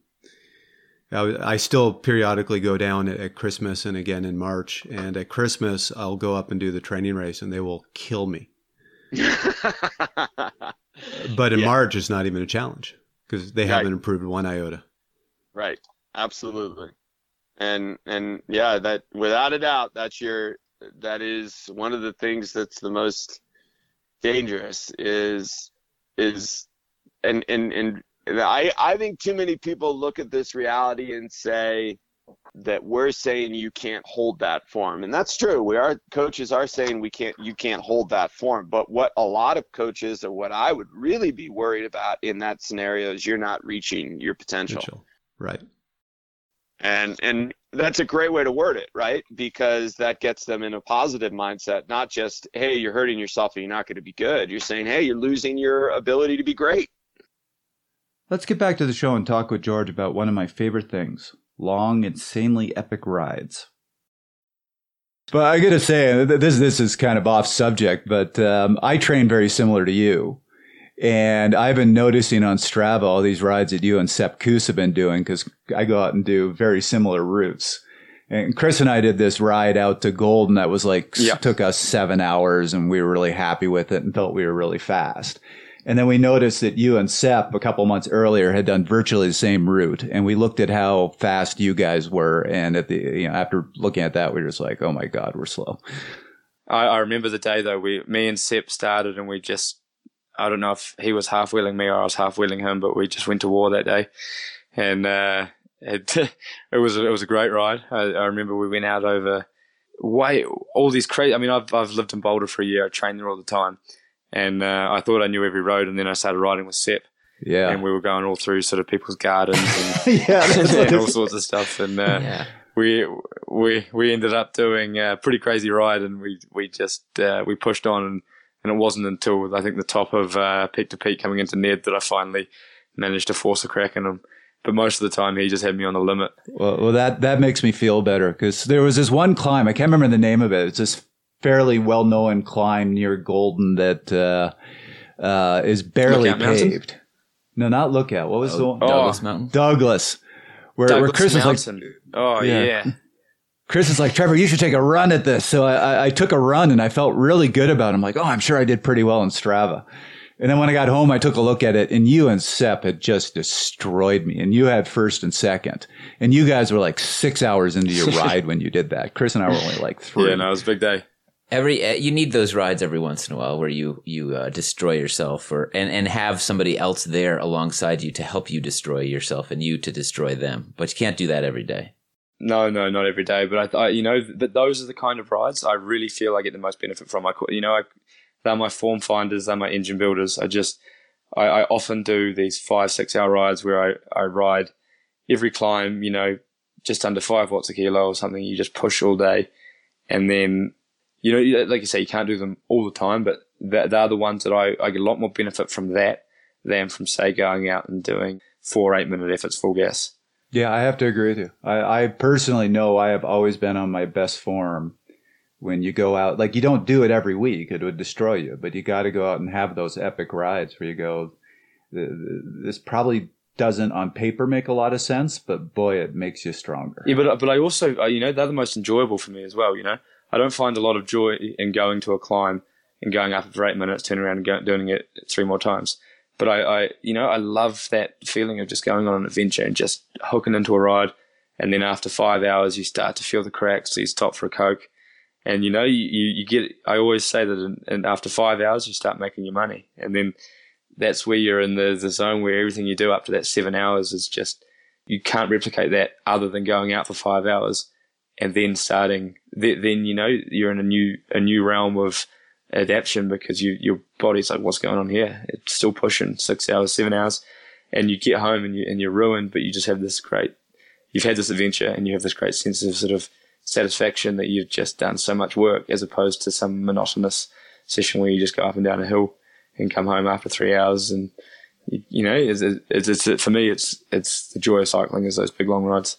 I, I still periodically go down at, at Christmas and again in March. And at Christmas, I'll go up and do the training race, and they will kill me. But in Yeah. March, it's not even a challenge because they Right. haven't improved one iota. Right. Absolutely. And and yeah, that without a doubt, that's your that is one of the things that's the most dangerous is is and and and I I think too many people look at this reality and say that we're saying you can't hold that form. And that's true. We are coaches are saying we can't you can't hold that form. But what a lot of coaches or what I would really be worried about in that scenario is you're not reaching your potential Mitchell. Right. and and that's a great way to word it right because that gets them in a positive mindset not just hey you're hurting yourself and you're not going to be good you're saying hey you're losing your ability to be great Let's get back to the show and talk with George about one of my favorite things long, insanely epic rides. But I gotta say, this this is kind of off subject, but um, I train very similar to you, and I've been noticing on Strava all these rides that you and Sepp Kuss have been doing because I go out and do very similar routes. And Chris and I did this ride out to Golden that was like Yeah. took us seven hours, and we were really happy with it and felt we were really fast. And then we noticed that you and Sepp a couple months earlier had done virtually the same route, and we looked at how fast you guys were, and at the you know after looking at that, we were just like, oh my god, we're slow. I, I remember the day though. We, me and Sepp started, and we just, I don't know if he was half wheeling me or I was half wheeling him, but we just went to war that day, and uh, it it was it was a great ride. I, I remember we went out over way all these crazy. I mean, I've I've lived in Boulder for a year. I trained there all the time, and uh, I thought I knew every road, and then I started riding with Sepp, Yeah, and we were going all through sort of people's gardens and, yeah, and all sorts of stuff, and. Uh, Yeah. we we we ended up doing a pretty crazy ride, and we we just uh, we pushed on, and, and it wasn't until I think the top of uh, peak to peak coming into Ned that I finally managed to force a crack in him. But most of the time, he just had me on the limit. Well, well, that that makes me feel better because there was this one climb. I can't remember the name of it. It's this fairly well known climb near Golden that uh, uh, is barely Lookout Mountain? paved. No, not Lookout. What was the one? Douglas Mountain. Douglas. Where, where Douglas Chris is like, oh Yeah. yeah. Chris is like, Trevor, you should take a run at this. So I, I, I took a run and I felt really good about it. I'm like, oh, I'm sure I did pretty well in Strava. And then when I got home, I took a look at it and you and Sepp had just destroyed me. And you had first and second. And you guys were like six hours into your ride when you did that. Chris and I were only like three. Yeah, no, it was a big day. Every uh, you need those rides every once in a while where you you uh, destroy yourself or and and have somebody else there alongside you to help you destroy yourself and you to destroy them. But you can't do that every day. No, no, not every day, but I, I, you know, but those are the kind of rides I really feel I get the most benefit from. I, you know, I, they're my form finders, they're my engine builders. I just, I, I often do these five, six hour rides where I, I ride every climb, you know, just under five watts a kilo or something. You just push all day, and then, you know, like you say, you can't do them all the time, but they're, the ones that I, I get a lot more benefit from that than from say going out and doing four eight minute efforts full gas. Yeah, I have to agree with you. I, I personally know I have always been on my best form when you go out. Like you don't do it every week; it would destroy you. But you got to go out and have those epic rides where you go. "Th- th- This probably doesn't on paper make a lot of sense, but boy, it makes you stronger. Yeah, but but I also uh, you know they're the most enjoyable for me as well. You know, I don't find a lot of joy in going to a climb and going up for eight minutes, turning around and go, doing it three more times. But I, I you know I love that feeling of just going on an adventure and just hooking into a ride, and then after five hours you start to feel the cracks, so you stop for a coke, and you know you, you, get. I always say that, and after five hours you start making your money, and then that's where you're in the, the zone where everything you do up to that seven hours is just you can't replicate that other than going out for five hours and then starting th- then you know you're in a new a new realm of adaptation because you your body's like what's going on here? It's still pushing six hours seven hours and you get home and you and you're ruined but you just have this great you've had this adventure and you have this great sense of sort of satisfaction that you've just done so much work as opposed to some monotonous session where you just go up and down a hill and come home after three hours and you, you know it's, it's, it's, for me it's it's the joy of cycling is those big long rides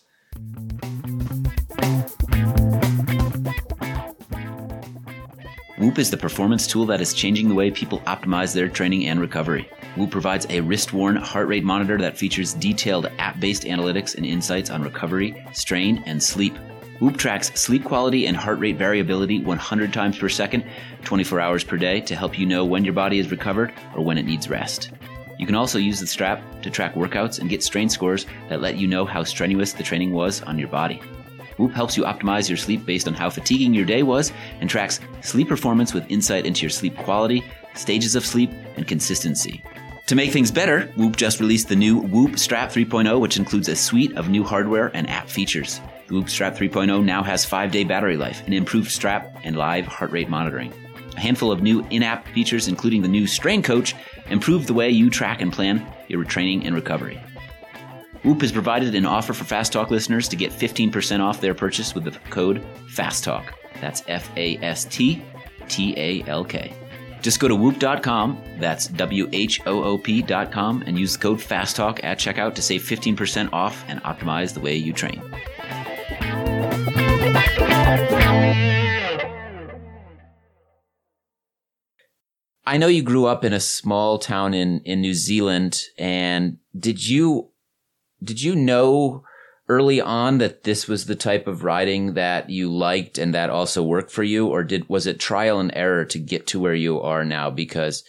Whoop is the performance tool that is changing the way people optimize their training and recovery. Whoop provides a wrist worn heart rate monitor that features detailed app based analytics and insights on recovery, strain, and sleep. Whoop tracks sleep quality and heart rate variability 100 times per second, 24 hours per day to help you know when your body is recovered or when it needs rest. You can also use the strap to track workouts and get strain scores that let you know how strenuous the training was on your body. Whoop helps you optimize your sleep based on how fatiguing your day was and tracks sleep performance with insight into your sleep quality, stages of sleep, and consistency. To make things better, Whoop just released the new Whoop Strap 3.0, which includes a suite of new hardware and app features. The Whoop Strap 3.0 now has 5 day battery life, an improved strap, and live heart rate monitoring. A handful of new in app features, including the new Strain Coach, improve the way you track and plan your training and recovery. Whoop has provided an offer for Fast Talk listeners to get 15% off their purchase with the code FASTTALK. That's F A S T T A L K. Just go to whoop.com, that's W H O O P.com, and use the code FASTTALK at checkout to save 15% off and optimize the way you train. I know you grew up in a small town in, in New Zealand, and did you did you know early on that this was the type of riding that you liked and that also worked for you? Or did was it trial and error to get to where you are now? Because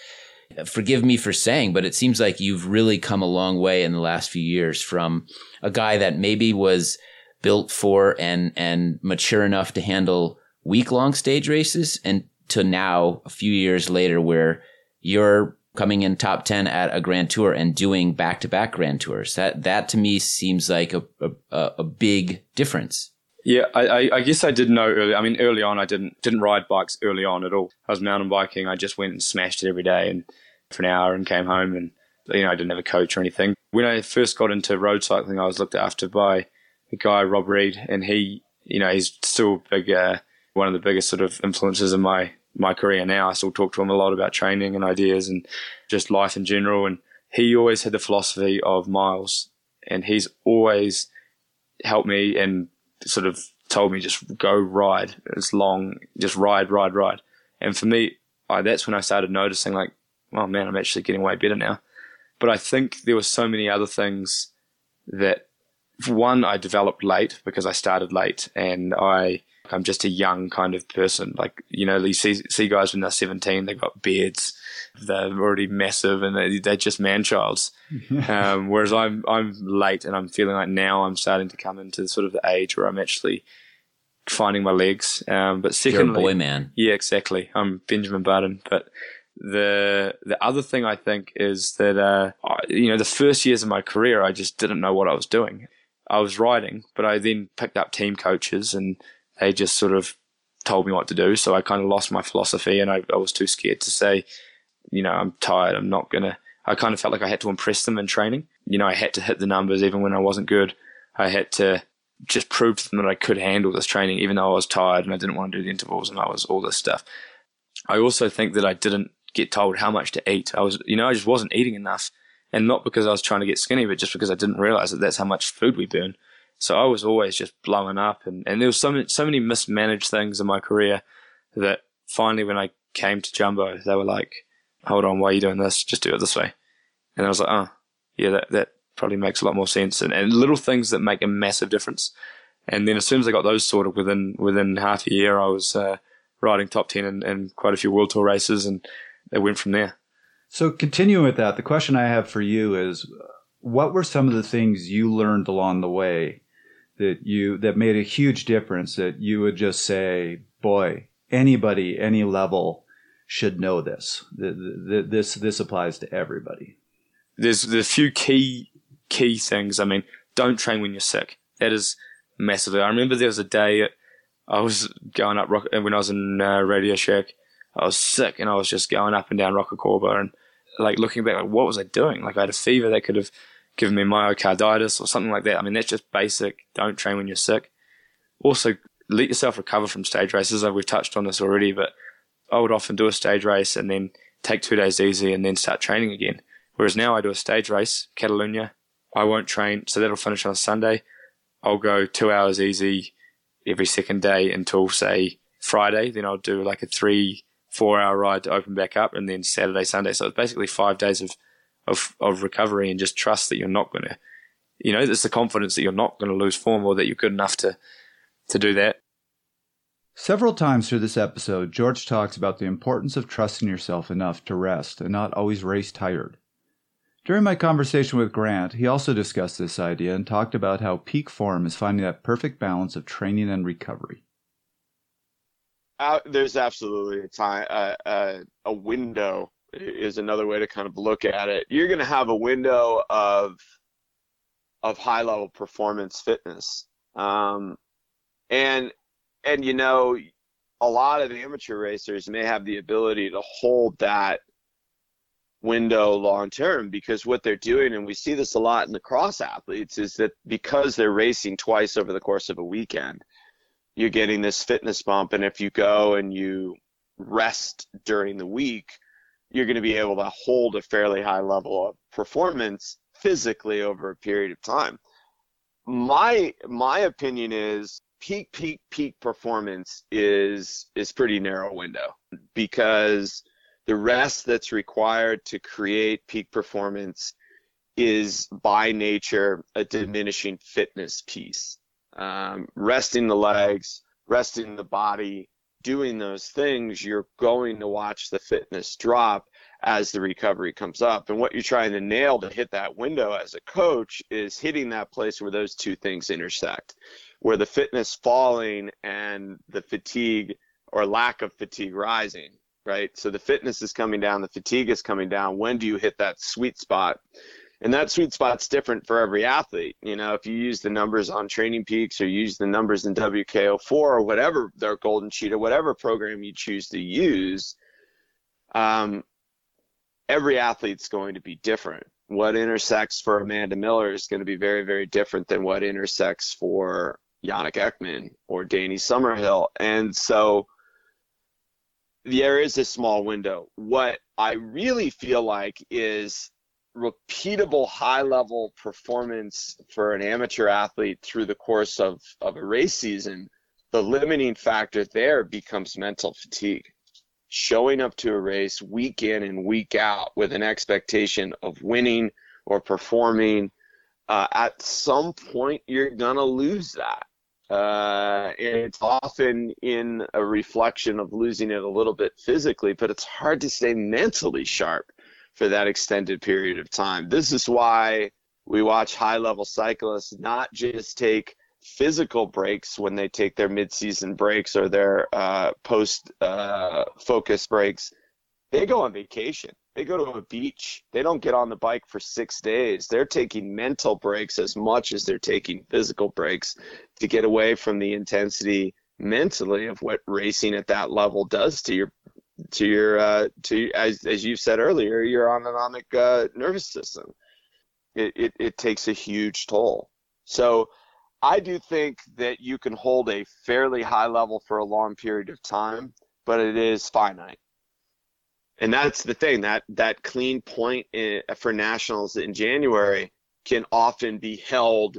uh, forgive me for saying but it seems like you've really come a long way in the last few years from a guy that maybe was built for and and mature enough to handle week long stage races and to now a few years later where you're coming in top 10 at a grand tour and doing back to back grand tours. That, that to me seems like a, a, a big difference. Yeah, I, I, guess I didn't know early. I mean, early on, I didn't didn't ride bikes early on at all. I was mountain biking. I just went and smashed it every day and for an hour and came home and you know I didn't have a coach or anything. When I first got into road cycling, I was looked after by a guy Rob Reed, and he you know he's still big uh, one of the biggest sort of influences in my my career now. I still talk to him a lot about training and ideas and just life in general. And he always had the philosophy of miles, and he's always helped me and sort of told me just go ride as long, just ride, ride, ride. And for me, I, that's when I started noticing like, oh man, I'm actually getting way better now. But I think there were so many other things that one I developed late because I started late and I I'm just a young kind of person. Like you know, you see see guys when they're 17, they've got beards, they're already massive, and they, they're just man childs. um, whereas I'm I'm late, and I'm feeling like now I'm starting to come into sort of the age where I'm actually finding my legs. Um, but secondly, You're a boy man. Yeah, exactly. I'm Benjamin Button, but the the other thing I think is that uh, you know the first years of my career I just didn't know what I was doing. I was riding, but I then picked up team coaches and they just sort of told me what to do. So I kind of lost my philosophy and I, I was too scared to say, you know, I'm tired. I'm not going to. I kind of felt like I had to impress them in training. You know, I had to hit the numbers even when I wasn't good. I had to just prove to them that I could handle this training, even though I was tired and I didn't want to do the intervals and I was all this stuff. I also think that I didn't get told how much to eat. I was, you know, I just wasn't eating enough. And not because I was trying to get skinny, but just because I didn't realize that that's how much food we burn. So I was always just blowing up, and, and there was so many, so many mismanaged things in my career that finally, when I came to Jumbo, they were like, "Hold on, why are you doing this? Just do it this way." And I was like, "Oh, yeah, that that probably makes a lot more sense." And, and little things that make a massive difference. And then as soon as I got those sorted within within half a year, I was uh, riding top ten in, in quite a few world tour races, and it went from there. So continuing with that, the question I have for you is, what were some of the things you learned along the way that you that made a huge difference that you would just say, boy, anybody, any level should know this. This this applies to everybody. There's a few key key things. I mean, don't train when you're sick. That is massively. I remember there was a day I was going up rock, when I was in uh, Radio Shack. I was sick and I was just going up and down Rocker Rocacorba and like looking back, like what was I doing? Like I had a fever that could have given me myocarditis or something like that. I mean, that's just basic. Don't train when you're sick. Also, let yourself recover from stage races. Uh, we've touched on this already, but I would often do a stage race and then take two days easy and then start training again. Whereas now I do a stage race, Catalunya. I won't train, so that'll finish on Sunday. I'll go two hours easy every second day until say Friday. Then I'll do like a three, four hour ride to open back up, and then Saturday, Sunday. So it's basically five days of of, of recovery and just trust that you're not going to, you know, it's the confidence that you're not going to lose form or that you're good enough to, to do that. Several times through this episode, George talks about the importance of trusting yourself enough to rest and not always race tired. During my conversation with Grant, he also discussed this idea and talked about how peak form is finding that perfect balance of training and recovery. Uh, there's absolutely a time, uh, uh, a window is another way to kind of look at it. You're going to have a window of of high level performance fitness, um, and and you know, a lot of the amateur racers may have the ability to hold that window long term because what they're doing, and we see this a lot in the cross athletes, is that because they're racing twice over the course of a weekend, you're getting this fitness bump, and if you go and you rest during the week you're going to be able to hold a fairly high level of performance physically over a period of time. My my opinion is peak peak peak performance is is pretty narrow window because the rest that's required to create peak performance is by nature a diminishing fitness piece. Um, resting the legs, resting the body, doing those things, you're going to watch the fitness drop as the recovery comes up. And what you're trying to nail to hit that window as a coach is hitting that place where those two things intersect, where the fitness falling and the fatigue or lack of fatigue rising, right? So the fitness is coming down, the fatigue is coming down. When do you hit that sweet spot? And that sweet spot's different for every athlete. You know, if you use the numbers on Training Peaks or use the numbers in WKO4 or whatever their Golden Cheetah, whatever program you choose to use, um, every athlete's going to be different. What intersects for Amanda Miller is going to be very, very different than what intersects for Yannick Eckmann or Danny Summerhill. And so there is a small window. What I really feel like is repeatable high level performance for an amateur athlete through the course of, of a race season the limiting factor there becomes mental fatigue. Showing up to a race week in and week out with an expectation of winning or performing, uh, at some point you're going to lose that. Uh, and it's often in a reflection of losing it a little bit physically, but it's hard to stay mentally sharp for that extended period of time. This is why we watch high level cyclists not just take physical breaks when they take their midseason breaks or their uh, post uh, focus breaks. They go on vacation. They go to a beach. They don't get on the bike for six days. They're taking mental breaks as much as they're taking physical breaks to get away from the intensity mentally of what racing at that level does to your to your uh, to as as you said earlier your autonomic uh, nervous system. It, it it takes a huge toll. So I do think that you can hold a fairly high level for a long period of time, but it is finite. And that's the thing that that clean point in, for nationals in January can often be held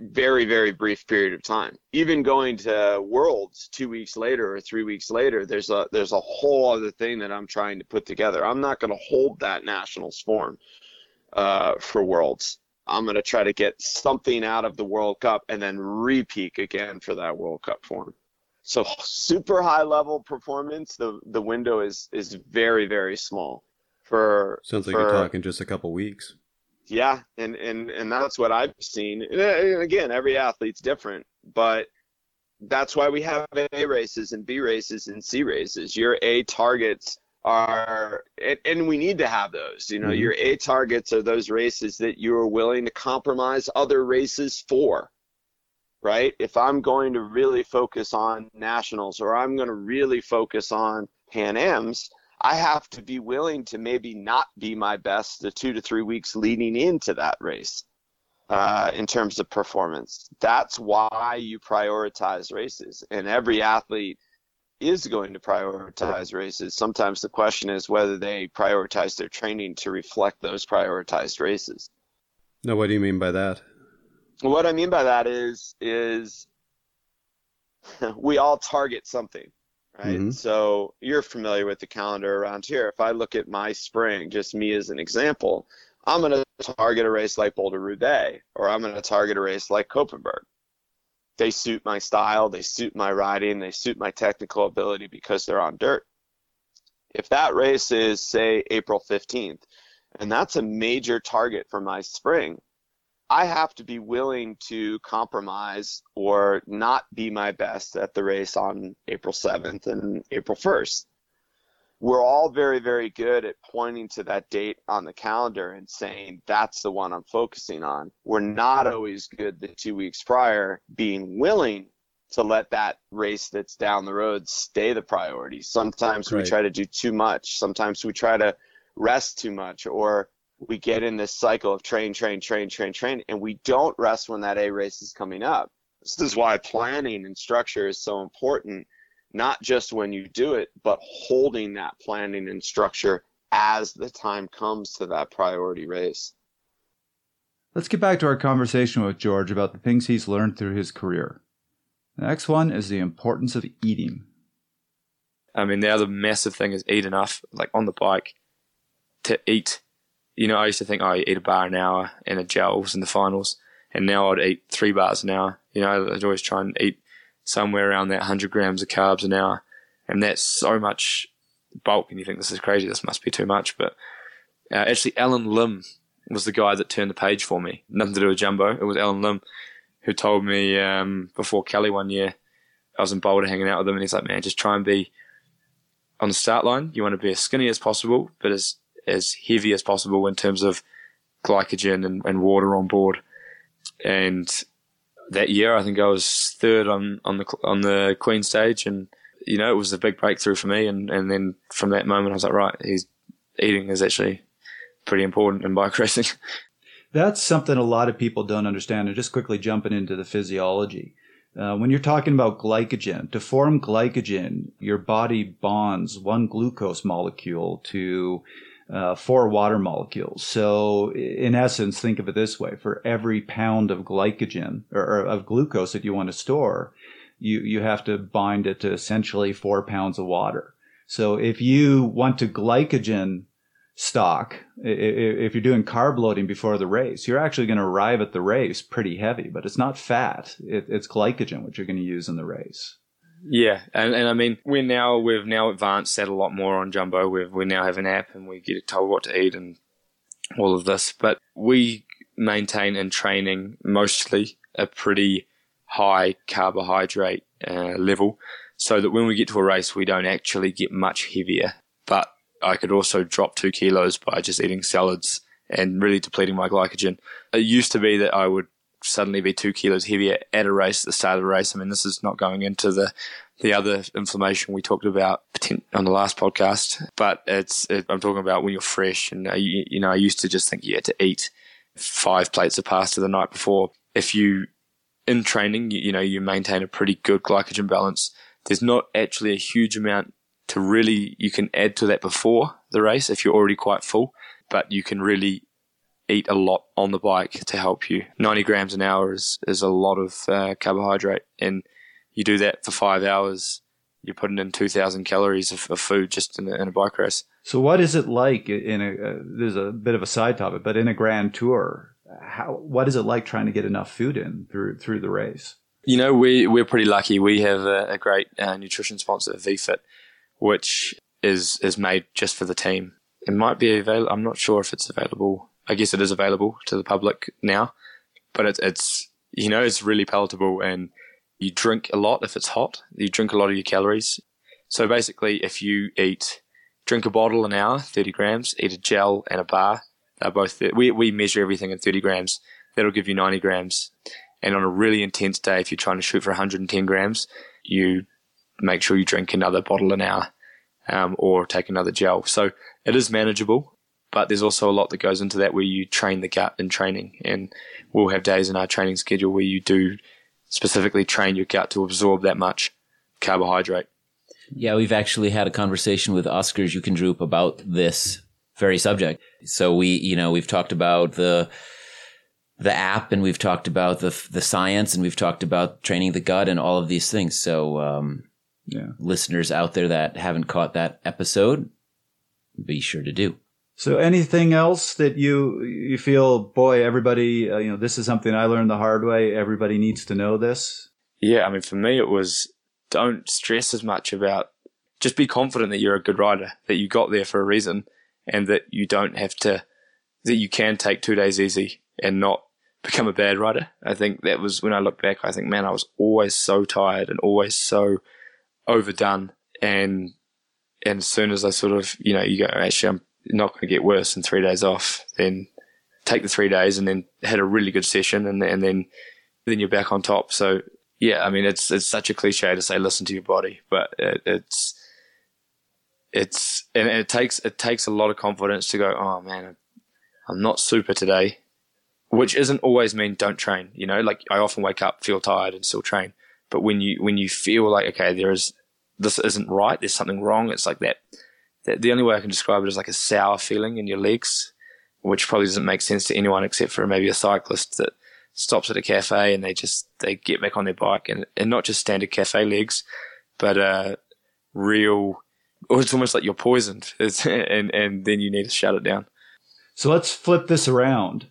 very very brief period of time. Even going to Worlds two weeks later or three weeks later, there's a there's a whole other thing that I'm trying to put together. I'm not going to hold that nationals form uh, for Worlds. I'm going to try to get something out of the World Cup and then repeak again for that World Cup form. So super high level performance, the the window is is very very small. For sounds like for, you're talking just a couple weeks. Yeah, and and and that's what I've seen. And again, every athlete's different, but that's why we have A races and B races and C races. Your A targets are and, and, we need to have those you know mm-hmm. your a targets are those races that you are willing to compromise other races for right if i'm going to really focus on nationals or i'm going to really focus on pan ams i have to be willing to maybe not be my best the two to three weeks leading into that race uh, in terms of performance that's why you prioritize races and every athlete is going to prioritize races. Sometimes the question is whether they prioritize their training to reflect those prioritized races. Now, what do you mean by that? What I mean by that is is we all target something, right? Mm-hmm. So you're familiar with the calendar around here. If I look at my spring, just me as an example, I'm going to target a race like Boulder Roubaix, or I'm going to target a race like Koppenberg they suit my style, they suit my riding, they suit my technical ability because they're on dirt. If that race is, say, April 15th, and that's a major target for my spring, I have to be willing to compromise or not be my best at the race on April 7th and April 1st we're all very, very good at pointing to that date on the calendar and saying that's the one I'm focusing on. We're not always good the two weeks prior being willing to let that race that's down the road stay the priority. Sometimes right. we try to do too much. Sometimes we try to rest too much or we get in this cycle of train, train, train, train, train, and we don't rest when that A race is coming up. This is why planning and structure is so important not just when you do it, but holding that planning and structure as the time comes to that priority race. Let's get back to our conversation with George about the things he's learned through his career. The next one is the importance of eating. I mean, the other massive thing is eat enough, like on the bike, to eat. You know, I used to think, oh, I eat a bar an hour and a gels in the finals, and now I'd eat three bars an hour. You know, I'd always try and eat somewhere around that 100 grams of carbs an hour. And that's so much bulk. And you think this is crazy. This must be too much. But uh, actually, Allen Lim was the guy that turned the page for me. Nothing to do with Jumbo. It was Allen Lim who told me um, before Kelly one year, I was in Boulder hanging out with him, and he's like, man, just try and be on the start line. You want to be as skinny as possible, but as as heavy as possible in terms of glycogen and, and water on board. And that year. I think I was third on, on the on the Queen stage, and you know it was a big breakthrough for me. And, and then from that moment, I was like, right, he's eating is actually pretty important in bike racing. That's something a lot of people don't understand. And just quickly jumping into the physiology. Uh, when you're talking about glycogen, to form glycogen, your body bonds one glucose molecule to uh, four water molecules. So, in essence, think of it this way: for every pound of glycogen or, or of glucose that you want to store, you you have to bind it to essentially four pounds of water. So, if you want to glycogen stock, if you're doing carb loading before the race, you're actually going to arrive at the race pretty heavy, but it's not fat; it, it's glycogen which you're going to use in the race. Yeah, and, and I mean, we're now we've now advanced that a lot more on Jumbo. We we now have an app, and we get told what to eat and all of this. But we maintain in training mostly a pretty high carbohydrate uh, level, so that when we get to a race, we don't actually get much heavier. But I could also drop two kilos by just eating salads and really depleting my glycogen. It used to be that I would suddenly be two kilos heavier at a race at the start of the race. I mean, this is not going into the the other inflammation we talked about on the last podcast, but it's it, I'm talking about when you're fresh. And uh, you, you know, I used to just think you had to eat five plates of pasta the night before. If you in training, you, you know, you maintain a pretty good glycogen balance. There's not actually a huge amount to really you can add to that before the race if you're already quite full, but you can really eat a lot on the bike to help you. 90 grams an hour is, is a lot of uh, carbohydrate, and you do that for five hours, you're putting in 2,000 calories of, of food just in a, in a, bike race. So, what is it like in a? Uh, there's a bit of a side topic, but in a grand tour, how what is it like trying to get enough food in through through the race? You know, we we're pretty lucky. We have a, a great uh, nutrition sponsor, VFit, which is is made just for the team. It might be available. I'm not sure if it's available I guess it is available to the public now, but it's it's you know it's really palatable and you drink a lot if it's hot. You drink a lot of your calories. So basically, if you eat drink a bottle an hour, thirty grams, eat a gel and a bar. They're both we we measure everything in thirty grams. That'll give you ninety grams. And on a really intense day, if you're trying to shoot for 110 grams, you make sure you drink another bottle an hour um, or take another gel. So it is manageable but there's also a lot that goes into that where you train the gut in training. And we'll have days in our training schedule where you do specifically train your gut to absorb that much carbohydrate. Yeah, we've actually had a conversation with Asker Jeukendrup about this very subject. So we, you know, we've talked about the the app and we've talked about the the science and we've talked about training the gut and all of these things. So um, yeah. listeners out there that haven't caught that episode, be sure to do. So anything else that you you feel, boy, everybody, uh, you know, this is something I learned the hard way. Everybody needs to know this. Yeah, I mean, for me, it was don't stress as much about. Just be confident that you're a good rider, that you got there for a reason, and that you don't have to, that you can take two days easy and not become a bad rider. I think that was when I look back. I think, man, I was always so tired and always so overdone, and and as soon as I sort of, you know, you go, actually, I'm not going to get worse in three days off, then take the three days and then had a really good session and, and then then you're back on top. So yeah, I mean it's it's such a cliche to say listen to your body, but it, it's it's and it takes it takes a lot of confidence to go. Oh man, I'm not super today, which isn't always mean don't train. You know, like I often wake up feel tired and still train, but when you when you feel like okay, there is this isn't right, there's something wrong. It's like that the, only way I can describe it is like a sour feeling in your legs, which probably doesn't make sense to anyone except for maybe a cyclist that stops at a cafe and they just they get back on their bike and, and not just standard cafe legs, but uh, real. Or it's almost like you're poisoned, and and then you need to shut it down. So let's flip this around.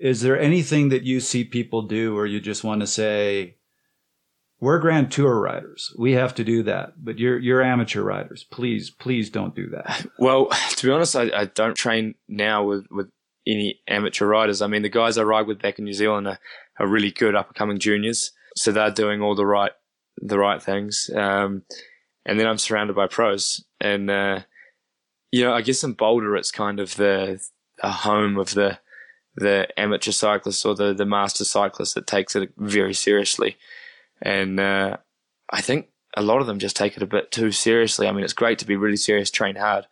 Is there anything that you see people do, or you just want to say, we're Grand Tour riders. We have to do that. But you're you're amateur riders. Please, please don't do that. Well, to be honest, I, I don't train now with, with any amateur riders. I mean, the guys I ride with back in New Zealand are, are really good up and coming juniors. So they're doing all the right the right things. Um, and then I'm surrounded by pros. And uh, you know, I guess in Boulder it's kind of the, the home of the the amateur cyclist or the, the master cyclist that takes it very seriously and uh, I think a lot of them just take it a bit too seriously. I mean, it's great to be really serious, train hard,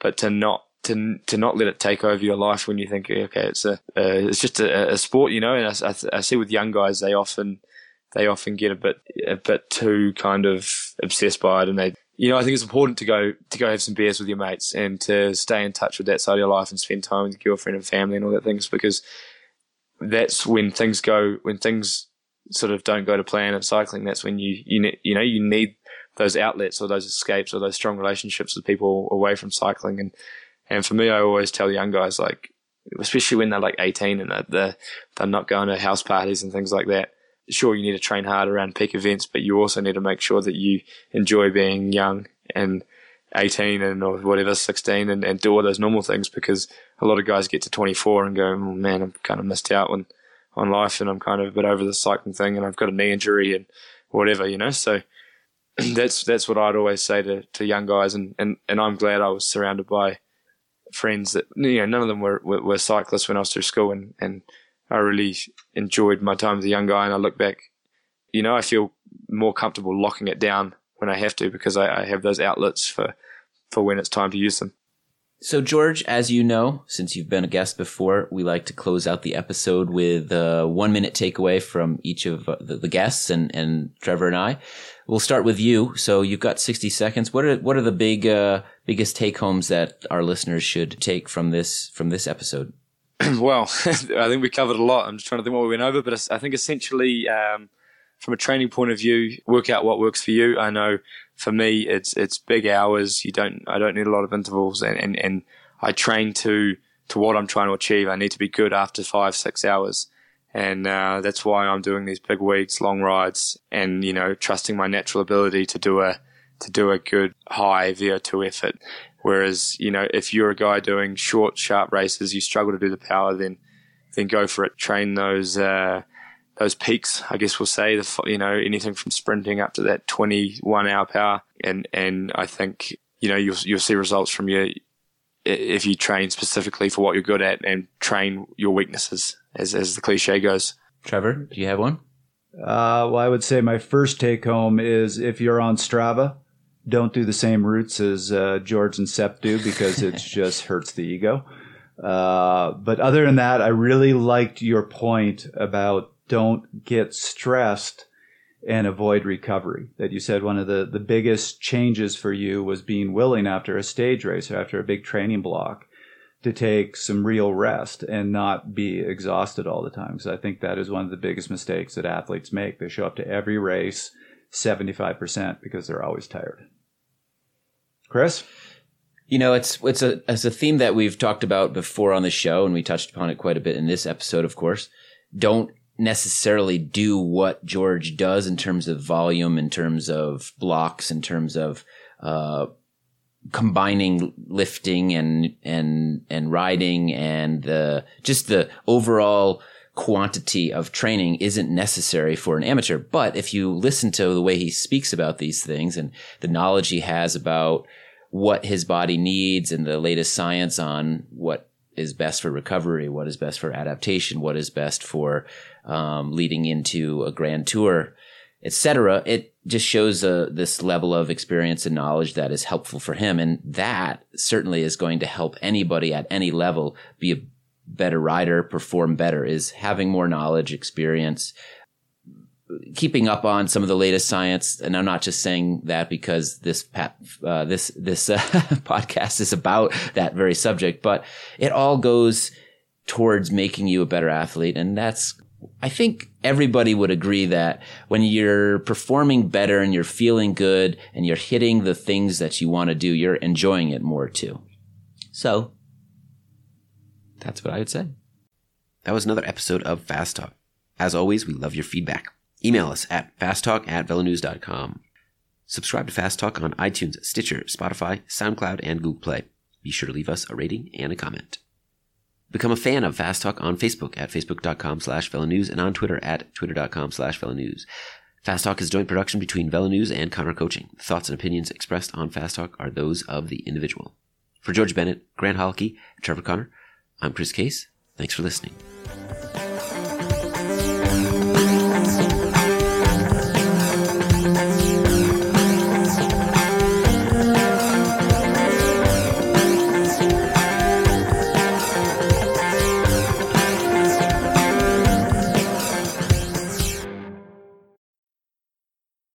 but to not to to not let it take over your life when you think, okay, it's a uh, it's just a, a, sport, you know. And I, I, I, see with young guys, they often they often get a bit a bit too kind of obsessed by it, and they you know, I think it's important to go to go have some beers with your mates and to stay in touch with that side of your life and spend time with your girlfriend and family and all that things because that's when things go when things sort of don't go to plan in cycling. That's when you you you know you need those outlets or those escapes or those strong relationships with people away from cycling. And and for me, I always tell young guys like, especially when they're like 18 and they're they're, they're not going to house parties and things like that. Sure, you need to train hard around peak events, but you also need to make sure that you enjoy being young and 18 and or whatever 16 and, and do all those normal things because a lot of guys get to 24 and go oh, man i've kind of missed out on on life and i'm kind of a bit over the cycling thing and i've got a knee injury and whatever you know so that's that's what i'd always say to, to young guys and, and and i'm glad i was surrounded by friends that you know none of them were, were, were cyclists when i was through school and and i really enjoyed my time as a young guy and i look back you know i feel more comfortable locking it down when I have to because I, I have those outlets for for when it's time to use them. So, George, as you know, since you've been a guest before, we like to close out the episode with a one minute takeaway from each of uh, the, the, guests and, and Trevor and I. We'll start with you. So you've got 60 seconds. What are, what are the big, uh, biggest take homes that our listeners should take from this, from this episode? well, I think we covered a lot. I'm just trying to think what we went over, but I think essentially, um, from a training point of view, work out what works for you. I know for me, it's it's big hours. You don't I don't need a lot of intervals, and and, and I train to to what I'm trying to achieve. I need to be good after five six hours, and uh, that's why I'm doing these big weeks, long rides, and you know trusting my natural ability to do a to do a good high VO2 effort. Whereas you know if you're a guy doing short sharp races, you struggle to do the power, then then go for it. Train those. Uh, those peaks, I guess we'll say, the, you know, anything from sprinting up to that 21 hour power. And, and I think, you know, you'll, you'll see results from your, if you train specifically for what you're good at and train your weaknesses, as, as the cliche goes. Trevor, do you have one? Uh, well, I would say my first take home is if you're on Strava, don't do the same routes as uh, George and Sepp do because it just hurts the ego. Uh, but other than that, I really liked your point about don't get stressed and avoid recovery. That you said one of the, the biggest changes for you was being willing after a stage race or after a big training block to take some real rest and not be exhausted all the time. Because I think that is one of the biggest mistakes that athletes make. They show up to every race 75% because they're always tired. Chris? You know, it's it's a it's a theme that we've talked about before on the show, and we touched upon it quite a bit in this episode, of course. Don't necessarily do what George does in terms of volume, in terms of blocks, in terms of uh, combining lifting and and and riding and the just the overall quantity of training isn't necessary for an amateur. But if you listen to the way he speaks about these things and the knowledge he has about what his body needs and the latest science on what is best for recovery, what is best for adaptation, what is best for um, leading into a grand tour, etc. It just shows uh, this level of experience and knowledge that is helpful for him, and that certainly is going to help anybody at any level be a better rider, perform better. Is having more knowledge, experience, keeping up on some of the latest science, and I'm not just saying that because this uh, this this uh, podcast is about that very subject, but it all goes towards making you a better athlete, and that's I think everybody would agree that when you're performing better and you're feeling good and you're hitting the things that you want to do, you're enjoying it more too. So that's what I would say. That was another episode of Fast Talk. As always, we love your feedback. Email us at fasttalk at velonews.com. Subscribe to Fast Talk on iTunes, Stitcher, Spotify, SoundCloud, and Google Play. Be sure to leave us a rating and a comment. Become a fan of Fast Talk on Facebook at facebook.com slash velonews and on Twitter at twitter.com slash velonews. Fast Talk is a joint production between Velonews and Connor Coaching. The thoughts and opinions expressed on Fast Talk are those of the individual. For George Bennett, Grant Holicky, and Trevor Connor, I'm Chris Case. Thanks for listening.